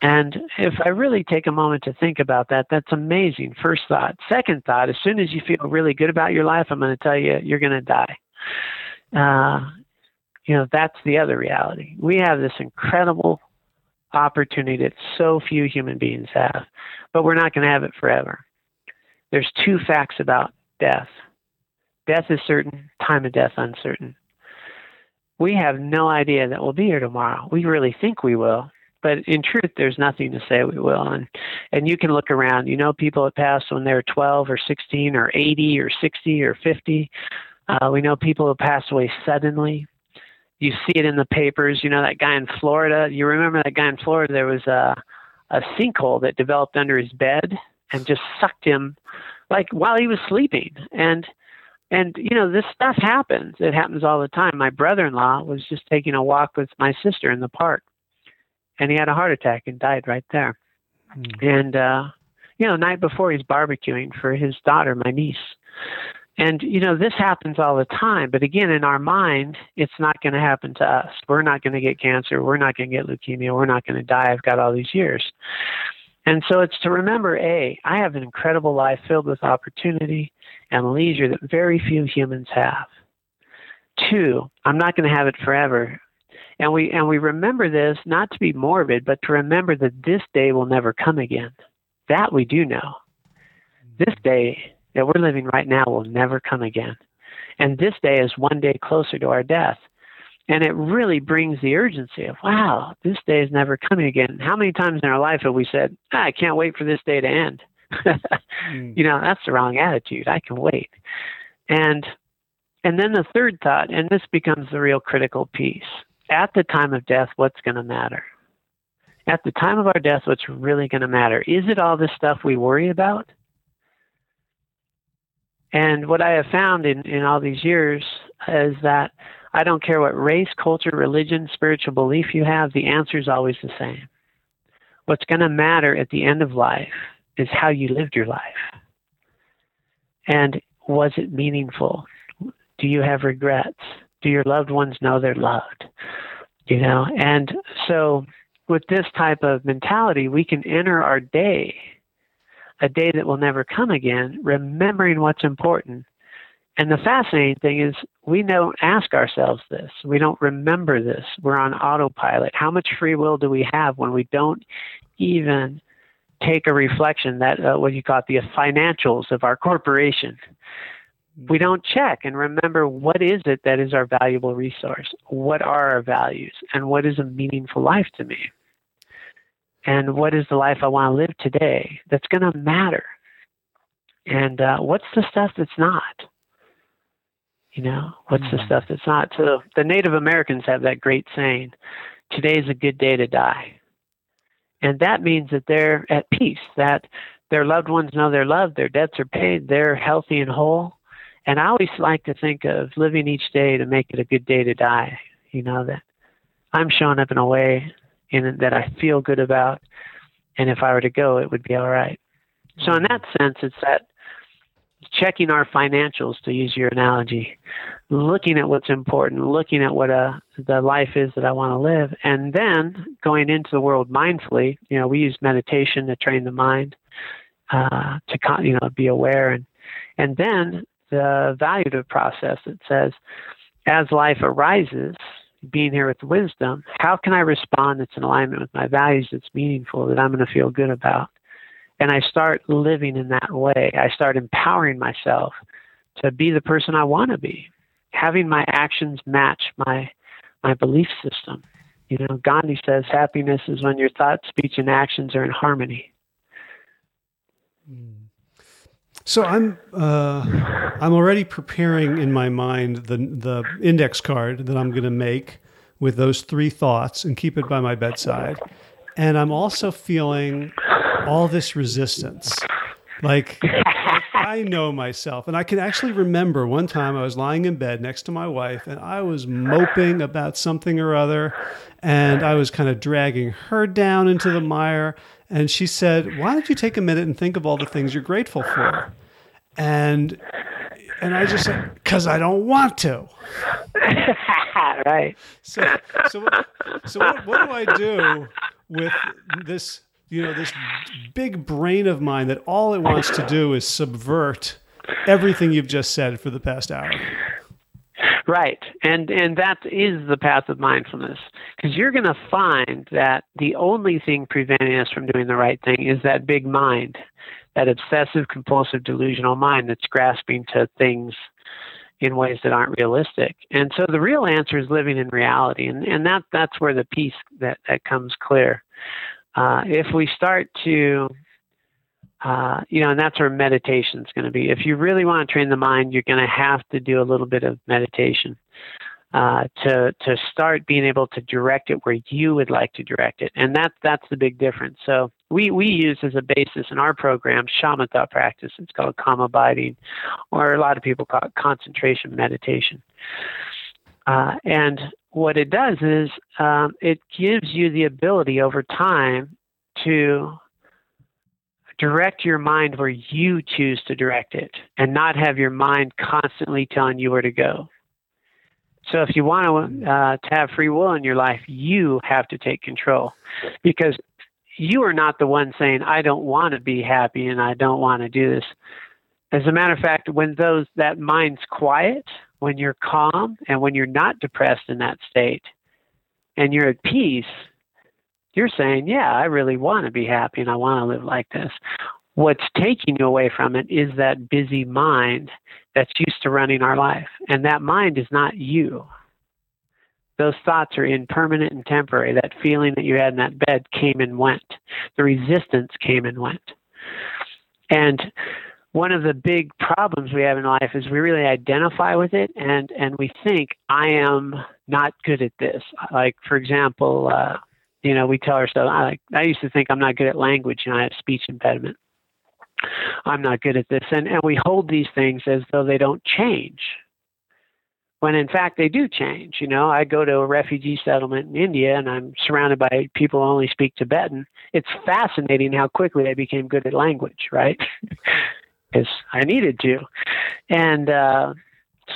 And if I really take a moment to think about that, that's amazing. First thought. Second thought, as soon as you feel really good about your life, I'm going to tell you you're going to die. Uh, you know, that's the other reality. We have this incredible opportunity that so few human beings have, but we're not going to have it forever. There's two facts about death Death is certain, time of death uncertain. We have no idea that we'll be here tomorrow. We really think we will, but in truth, there's nothing to say we will. And and you can look around. You know, people that passed when they were 12 or 16 or 80 or 60 or 50. Uh, we know people who passed away suddenly. you see it in the papers. You know that guy in Florida. You remember that guy in Florida? There was a a sinkhole that developed under his bed and just sucked him, like while he was sleeping. And and you know this stuff happens. It happens all the time. My brother-in-law was just taking a walk with my sister in the park, and he had a heart attack and died right there. Mm. And uh, you know, night before he's barbecuing for his daughter, my niece. And, you know, this happens all the time. But again, in our mind, it's not going to happen to us. We're not going to get cancer. We're not going to get leukemia. We're not going to die. I've got all these years. And so it's to remember A, I have an incredible life filled with opportunity and leisure that very few humans have. Two, I'm not going to have it forever. And we and we remember this not to be morbid, but to remember that this day will never come again. That we do know. This day that we're living right now will never come again. And this day is one day closer to our death. And it really brings the urgency of, wow, this day is never coming again. How many times in our life have we said, ah, I can't wait for this day to end? Mm. You know, that's the wrong attitude. I can wait. And and then the third thought, and this becomes the real critical piece. At the time of death, what's going to matter? At the time of our death, what's really going to matter? Is it all this stuff we worry about? And what I have found in, in all these years is that I don't care what race, culture, religion, spiritual belief you have, the answer is always the same. What's going to matter at the end of life is how you lived your life. And was it meaningful? Do you have regrets? Do your loved ones know they're loved? You know, and so with this type of mentality, we can enter our day a day that will never come again, remembering what's important. And the fascinating thing is, we don't ask ourselves this. We don't remember this. We're on autopilot. How much free will do we have when we don't even take a reflection that uh, what you call it, the financials of our corporation? We don't check and remember what is it that is our valuable resource? What are our values? And what is a meaningful life to me? and what is the life I want to live today that's going to matter? And uh, what's the stuff that's not? You know, what's mm-hmm. the stuff that's not? So the Native Americans have that great saying, today's a good day to die. And that means that they're at peace, that their loved ones know they're loved, their debts are paid, they're healthy and whole. And I always like to think of living each day to make it a good day to die. You know, that I'm showing up in a way and that I feel good about. And if I were to go, it would be all right. So, in mm-hmm. that sense, it's that checking our financials, to use your analogy, looking at what's important, looking at what uh, the life is that I want to live, and then going into the world mindfully. You know, we use meditation to train the mind uh, to you know be aware, and and then the evaluative process that says, as life arises, being here with wisdom, how can I respond that's in alignment with my values, that's meaningful, that I'm going to feel good about? And I start living in that way. I start empowering myself to be the person I want to be, having my actions match my my belief system. You know, Gandhi says happiness is when your thoughts, speech, and actions are in harmony. So I'm uh, I'm already preparing in my mind the the index card that I'm going to make with those three thoughts and keep it by my bedside. And I'm also feeling all this resistance. Like I know myself. And I can actually remember one time I was lying in bed next to my wife and I was moping about something or other. And I was kind of dragging her down into the mire. And she said, Why don't you take a minute and think of all the things you're grateful for? And and I just said, because I don't want to. right. So, so, so what, what do I do with this, you know, this big brain of mine that all it wants to do is subvert everything you've just said for the past hour? Right. And and that is the path of mindfulness. Because you're gonna find that the only thing preventing us from doing the right thing is that big mind that obsessive compulsive delusional mind that's grasping to things in ways that aren't realistic. And so the real answer is living in reality, and and that that's where the peace that that comes clear. Uh, if we start to uh, you know, and that's where meditation is going to be. If you really want to train the mind, you're going to have to do a little bit of meditation. uh, to to start being able to direct it where you would like to direct it, and that's that's the big difference. So we we use as a basis in our program shamatha practice. It's called calm abiding, or a lot of people call it concentration meditation. Uh, and what it does is um, it gives you the ability over time to direct your mind where you choose to direct it and not have your mind constantly telling you where to go. So if you want to, uh, to have free will in your life, you have to take control because you are not the one saying, I don't want to be happy and I don't want to do this. As a matter of fact, when those that mind's quiet, when you're calm and when you're not depressed in that state and you're at peace, you're saying, Yeah, I really want to be happy and I want to live like this. What's taking you away from it is that busy mind that's used to running our life. And that mind is not you. Those thoughts are impermanent and temporary. That feeling that you had in that bed came and went. The resistance came and went. And one of the big problems we have in life is we really identify with it and, and we think, I am not good at this. Like, for example, uh, you know, we tell ourselves, I, like I used to think I'm not good at language and I have speech impediment. I'm not good at this. And, and we hold these things as though they don't change. When in fact they do change. You know, I go to a refugee settlement in India and I'm surrounded by people who only speak Tibetan. It's fascinating how quickly I became good at language, right? Because I needed to. And uh,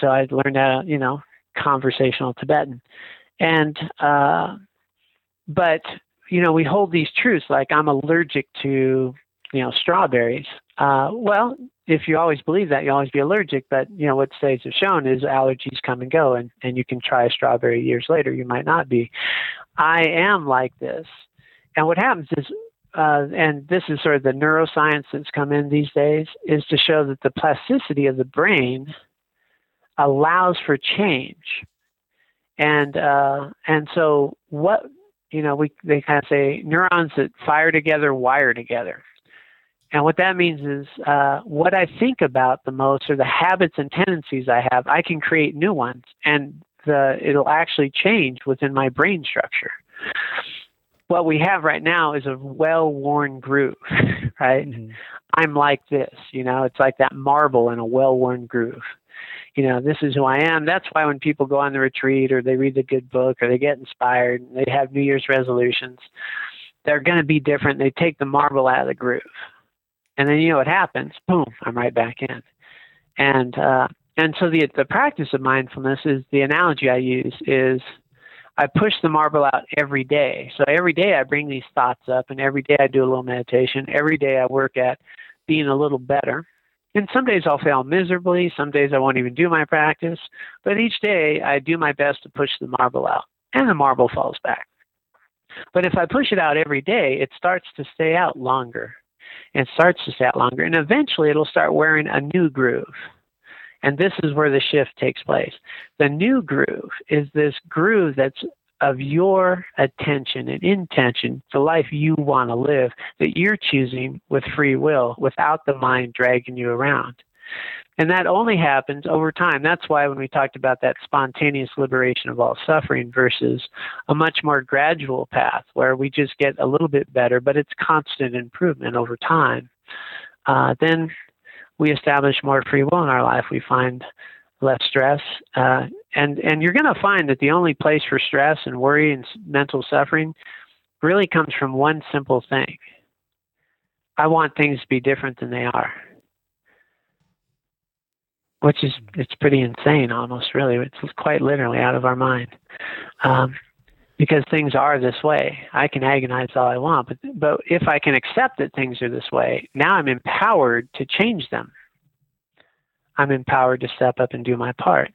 so I learned how, you know, conversational Tibetan. And, uh, but, you know, we hold these truths like I'm allergic to you know, strawberries. Uh, well, if you always believe that, you'll always be allergic. But you know what studies have shown is allergies come and go, and and you can try a strawberry years later. You might not be. I am like this, and what happens is, uh, and this is sort of the neuroscience that's come in these days, is to show that the plasticity of the brain allows for change, and uh, and so what you know we they kind of say neurons that fire together wire together. And what that means is uh, what I think about the most or the habits and tendencies I have, I can create new ones and the, it'll actually change within my brain structure. What we have right now is a well worn groove, right? Mm-hmm. I'm like this, you know, it's like that marble in a well worn groove. You know, this is who I am. That's why when people go on the retreat or they read the good book or they get inspired, they have New Year's resolutions, they're going to be different. They take the marble out of the groove and then you know what happens? Boom, I'm right back in. And uh, and so the the practice of mindfulness is the analogy I use is I push the marble out every day. So every day I bring these thoughts up, and every day I do a little meditation. Every day I work at being a little better. And some days I'll fail miserably. Some days I won't even do my practice. But each day I do my best to push the marble out, and the marble falls back. But if I push it out every day, it starts to stay out longer and starts to sat longer. And eventually it'll start wearing a new groove. And this is where the shift takes place. The new groove is this groove that's of your attention and intention, the life you want to live, that you're choosing with free will without the mind dragging you around. And that only happens over time. That's why when we talked about that spontaneous liberation of all suffering versus a much more gradual path where we just get a little bit better, but it's constant improvement over time, uh, then we establish more free will in our life. We find less stress. Uh, and, and you're going to find that the only place for stress and worry and mental suffering really comes from one simple thing I want things to be different than they are which is it's pretty insane almost really it's quite literally out of our mind um, because things are this way i can agonize all i want but but if i can accept that things are this way now i'm empowered to change them i'm empowered to step up and do my part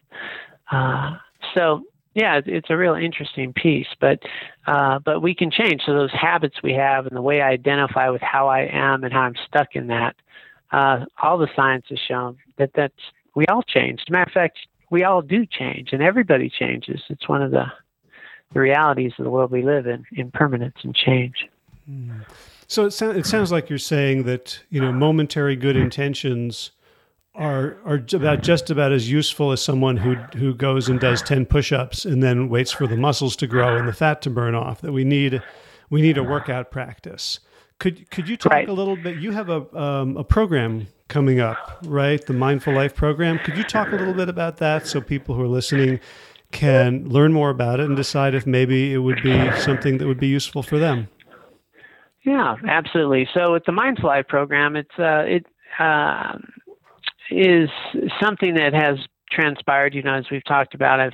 uh, so yeah it's a real interesting piece but uh, but we can change so those habits we have and the way i identify with how i am and how i'm stuck in that uh, all the science has shown that that's we all change. As a matter of fact, we all do change, and everybody changes. It's one of the, the realities of the world we live in: impermanence and change. So it, so- it sounds like you're saying that you know momentary good intentions are are about just about as useful as someone who who goes and does 10 push-ups and then waits for the muscles to grow and the fat to burn off that we need we need a workout practice could could you talk right. a little bit you have a um, a program coming up right the mindful life program could you talk a little bit about that so people who are listening can learn more about it and decide if maybe it would be something that would be useful for them yeah absolutely so with the mindful life program it's uh, it uh, is something that has transpired. You know, as we've talked about, I've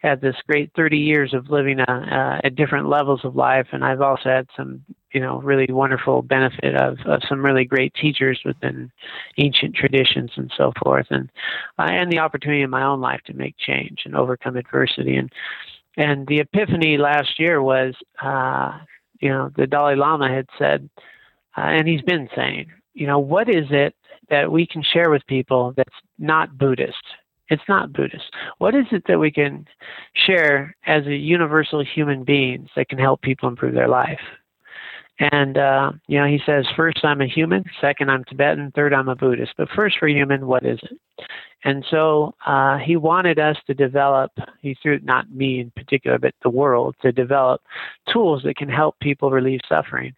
had this great 30 years of living uh, uh, at different levels of life, and I've also had some, you know, really wonderful benefit of, of some really great teachers within ancient traditions and so forth, and uh, and the opportunity in my own life to make change and overcome adversity. And and the epiphany last year was, uh, you know, the Dalai Lama had said, uh, and he's been saying, you know, what is it that we can share with people that's not Buddhist? It's not Buddhist. What is it that we can share as a universal human beings that can help people improve their life? And, uh, you know, he says, first, I'm a human. Second, I'm Tibetan. Third, I'm a Buddhist. But first, for human, what is it? And so uh, he wanted us to develop, he threw, not me in particular, but the world, to develop tools that can help people relieve suffering.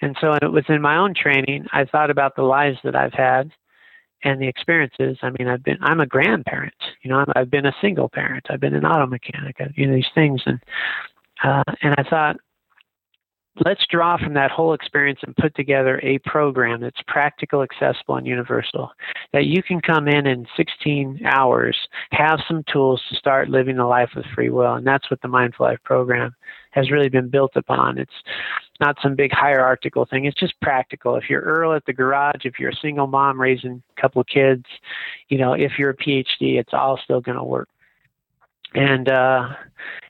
And so it was in my own training, I thought about the lives that I've had and the experiences. I mean, I've been, I'm a grandparent, you know, i have been a single parent. I've been an auto mechanic, you know, these things. And, uh, and I thought, let's draw from that whole experience and put together a program that's practical, accessible, and universal. That you can come in in 16 hours, have some tools to start living a life with free will. And that's what the Mindful Life program has really been built upon. It's not some big hierarchical thing. It's just practical. If you're Earl at the garage, if you're a single mom raising a couple of kids, you know, if you're a PhD, it's all still going to work. And uh,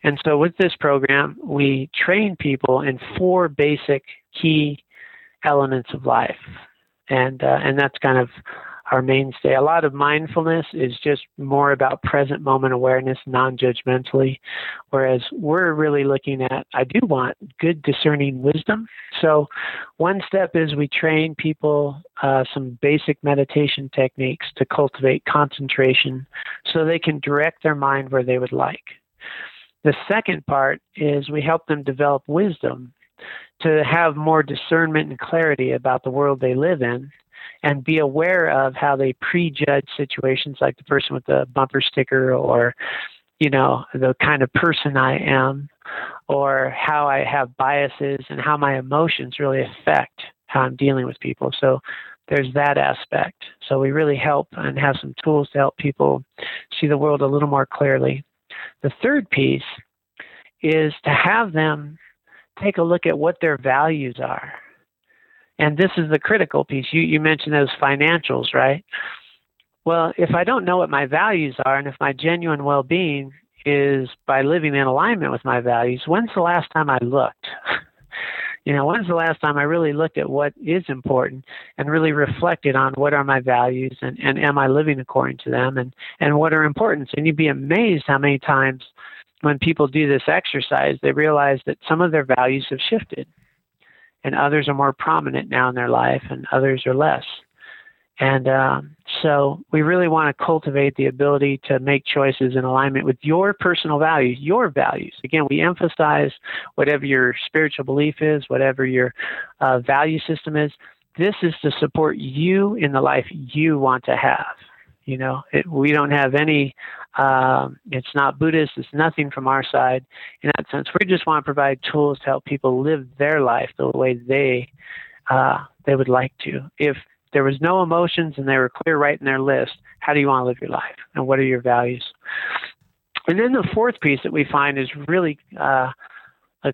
and so with this program, we train people in four basic key elements of life, and uh, and that's kind of our mainstay. A lot of mindfulness is just more about present moment awareness, non judgmentally, whereas we're really looking at, I do want good discerning wisdom. So, one step is we train people uh, some basic meditation techniques to cultivate concentration so they can direct their mind where they would like. The second part is we help them develop wisdom to have more discernment and clarity about the world they live in and be aware of how they prejudge situations like the person with the bumper sticker or you know the kind of person i am or how i have biases and how my emotions really affect how i'm dealing with people. So there's that aspect. So we really help and have some tools to help people see the world a little more clearly. The third piece is to have them take a look at what their values are and this is the critical piece. You, you mentioned those financials, right? Well, if I don't know what my values are and if my genuine well being is by living in alignment with my values, when's the last time I looked? you know, when's the last time I really looked at what is important and really reflected on what are my values and, and am I living according to them and, and what are important? And you'd be amazed how many times when people do this exercise, they realize that some of their values have shifted and others are more prominent now in their life, and others are less. And um, so we really want to cultivate the ability to make choices in alignment with your personal values, your values. Again, we emphasize whatever your spiritual belief is, whatever your uh, value system is. This is to support you in the life you want to have. You know, it, we don't have any. Um, it's not Buddhist. It's nothing from our side in that sense. We just want to provide tools to help people live their life the way they uh, they would like to. If there was no emotions and they were clear right in their list, how do you want to live your life and what are your values? And then the fourth piece that we find is really uh,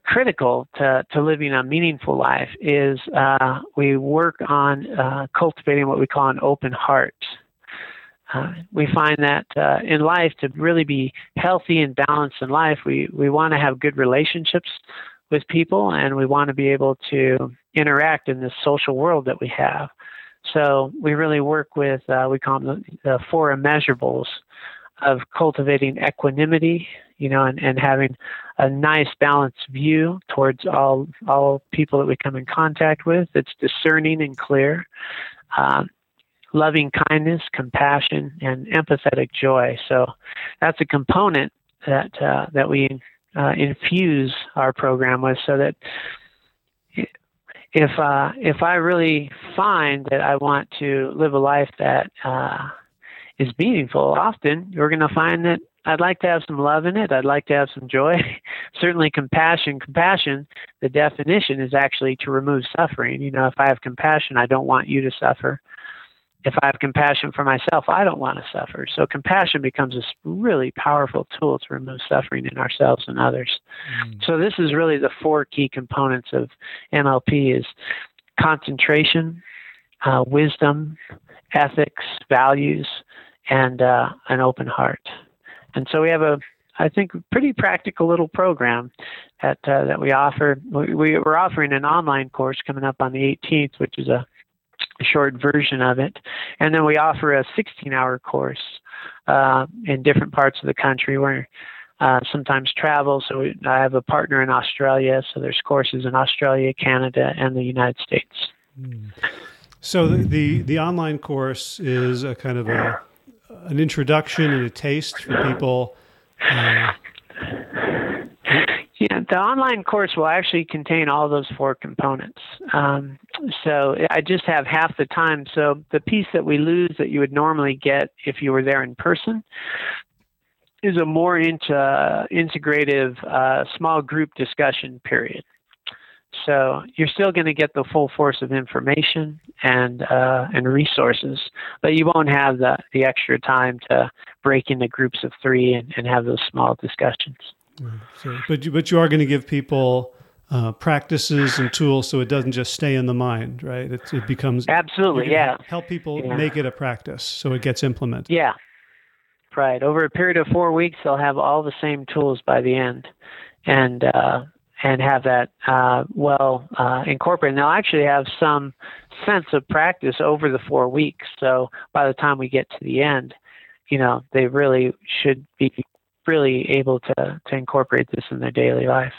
critical to, to living a meaningful life is uh, we work on uh, cultivating what we call an open heart. Uh, we find that uh, in life to really be healthy and balanced in life, we, we want to have good relationships with people and we want to be able to interact in this social world that we have. So we really work with, uh, we call them the, four immeasurables of cultivating equanimity, you know, and, and having a nice balanced view towards all all people that we come in contact with. It's discerning and clear. Um, loving kindness, compassion, and empathetic joy. So that's a component that uh, that we uh, infuse our program with, so that if uh, if I really find that I want to live a life that uh, is meaningful, often you're going to find that I'd like to have some love in it. I'd like to have some joy. Certainly, compassion. Compassion, the definition is actually to remove suffering. You know, if I have compassion, I don't want you to suffer. If I have compassion for myself, I don't want to suffer. So, compassion becomes a really powerful tool to remove suffering in ourselves and others. Mm. So, this is really the four key components of MLP: is concentration, uh, wisdom, ethics, values, and uh, an open heart. And so we have a, I think, pretty practical little program that uh, that we offer. We, we, are offering an online course coming up on the 18th, which is a, short version of it, and then we offer a 16-hour course uh, in different parts of the country where. Uh, sometimes travel. So we, I have a partner in Australia. So there's courses in Australia, Canada, and the United States. Hmm. So the, the, the online course is a kind of a an introduction and a taste for people. Uh, yeah, the online course will actually contain all those four components. Um, so I just have half the time. So the piece that we lose that you would normally get if you were there in person is a more uh, integrative uh, small group discussion period. So you're still going to get the full force of information and uh, and resources, but you won't have the the extra time to break into groups of three and, and have those small discussions. So, but you, but you are going to give people uh, practices and tools so it doesn't just stay in the mind, right? It, it becomes absolutely yeah. Help people yeah. make it a practice so it gets implemented. Yeah, right. Over a period of four weeks, they'll have all the same tools by the end, and uh, and have that uh, well uh, incorporated. And they'll actually have some sense of practice over the four weeks. So by the time we get to the end, you know, they really should be really able to, to incorporate this in their daily life.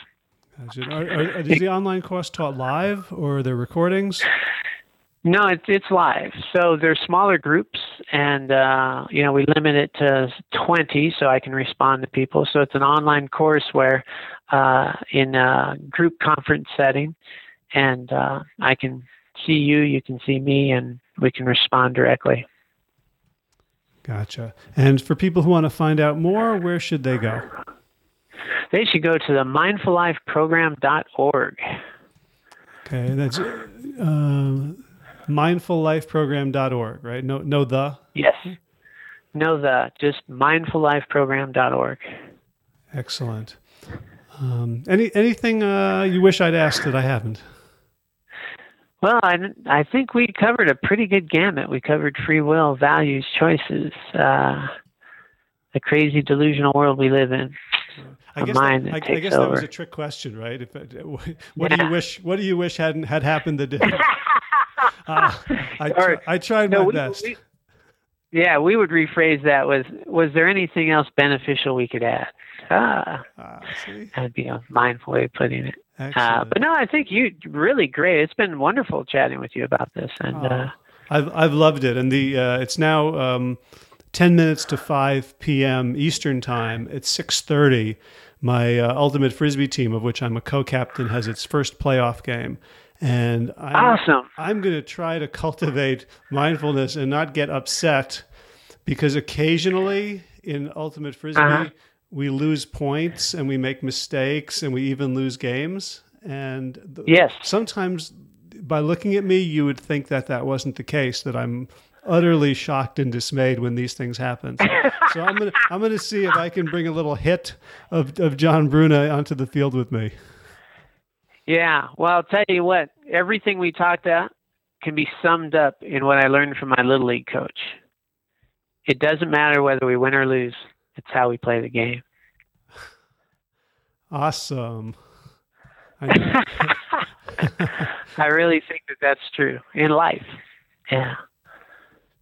Are, are, is the online course taught live or are there recordings? No, it's it's live. So there's smaller groups, and uh, you know we limit it to 20, so I can respond to people. So it's an online course where, uh, in a group conference setting, and uh, I can see you, you can see me, and we can respond directly. Gotcha. And for people who want to find out more, where should they go? They should go to the mindfullifeprogram.org. Okay, that's. Uh, mindfullifeprogram.org, right? No, no the. Yes. No the. Just mindfullifeprogram.org. Excellent. Um, any anything uh, you wish I'd asked that I haven't? Well, I, I think we covered a pretty good gamut. We covered free will, values, choices, uh, the crazy delusional world we live in. I guess, that, I, I guess that was a trick question, right? If, what yeah. do you wish? What do you wish hadn't had happened that did? uh, I, or, I tried no, my we, best. We, yeah, we would rephrase that was was there anything else beneficial we could add? Ah, uh, that'd be a mindful way of putting it. Uh, but no, I think you really great. It's been wonderful chatting with you about this, and oh, uh, I've I've loved it. And the uh, it's now um, ten minutes to five p.m. Eastern time. It's six thirty. My uh, ultimate frisbee team, of which I'm a co-captain, has its first playoff game, and I'm, awesome. I'm going to try to cultivate mindfulness and not get upset because occasionally in Ultimate Frisbee, uh-huh. We lose points and we make mistakes and we even lose games. And the, yes, sometimes by looking at me, you would think that that wasn't the case, that I'm utterly shocked and dismayed when these things happen. So, so I'm gonna I'm gonna see if I can bring a little hit of, of John Bruna onto the field with me. Yeah, well, I'll tell you what, everything we talked about can be summed up in what I learned from my Little League coach. It doesn't matter whether we win or lose, it's how we play the game. Awesome. I, I really think that that's true in life. Yeah.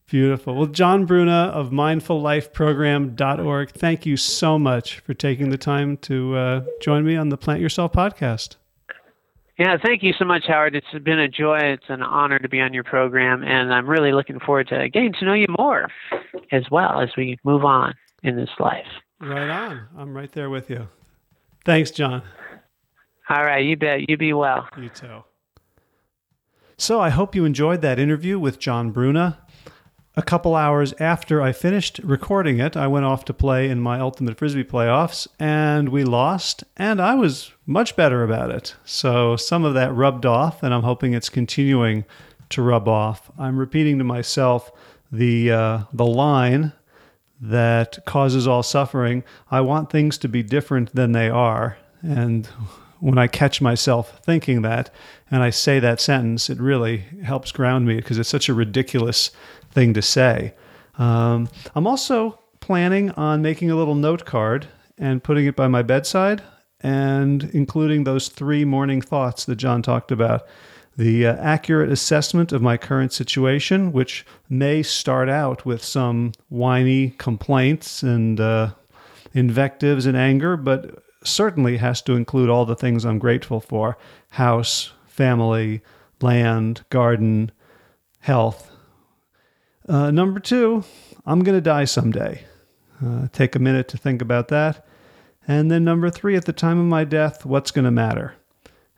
Beautiful. Well, John Bruna of mindfullifeprogram.org, thank you so much for taking the time to uh, join me on the Plant Yourself podcast. Yeah, thank you so much, Howard. It's been a joy. It's an honor to be on your program, and I'm really looking forward to getting to know you more as well as we move on in this life. Right on. I'm right there with you. Thanks, John. All right, you bet. You be well. You too. So I hope you enjoyed that interview with John Bruna. A couple hours after I finished recording it, I went off to play in my Ultimate Frisbee playoffs, and we lost, and I was much better about it. So some of that rubbed off, and I'm hoping it's continuing to rub off. I'm repeating to myself the uh, the line that causes all suffering. I want things to be different than they are, and when I catch myself thinking that and I say that sentence, it really helps ground me because it's such a ridiculous thing to say. Um, I'm also planning on making a little note card and putting it by my bedside and including those three morning thoughts that John talked about. The uh, accurate assessment of my current situation, which may start out with some whiny complaints and uh, invectives and anger, but certainly has to include all the things I'm grateful for house, family, land, garden, health, uh, number two, I'm going to die someday. Uh, take a minute to think about that. And then number three, at the time of my death, what's going to matter?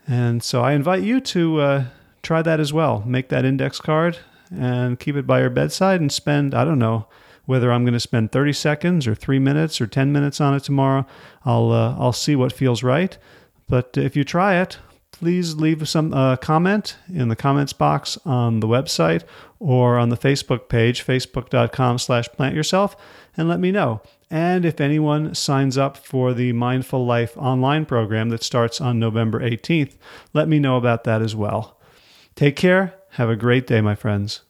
And so I invite you to uh, try that as well. Make that index card and keep it by your bedside and spend, I don't know, whether I'm going to spend 30 seconds or three minutes or 10 minutes on it tomorrow. I'll, uh, I'll see what feels right. But if you try it, please leave some uh, comment in the comments box on the website or on the Facebook page, facebook.com slash plant yourself, and let me know. And if anyone signs up for the Mindful Life online program that starts on November 18th, let me know about that as well. Take care. Have a great day, my friends.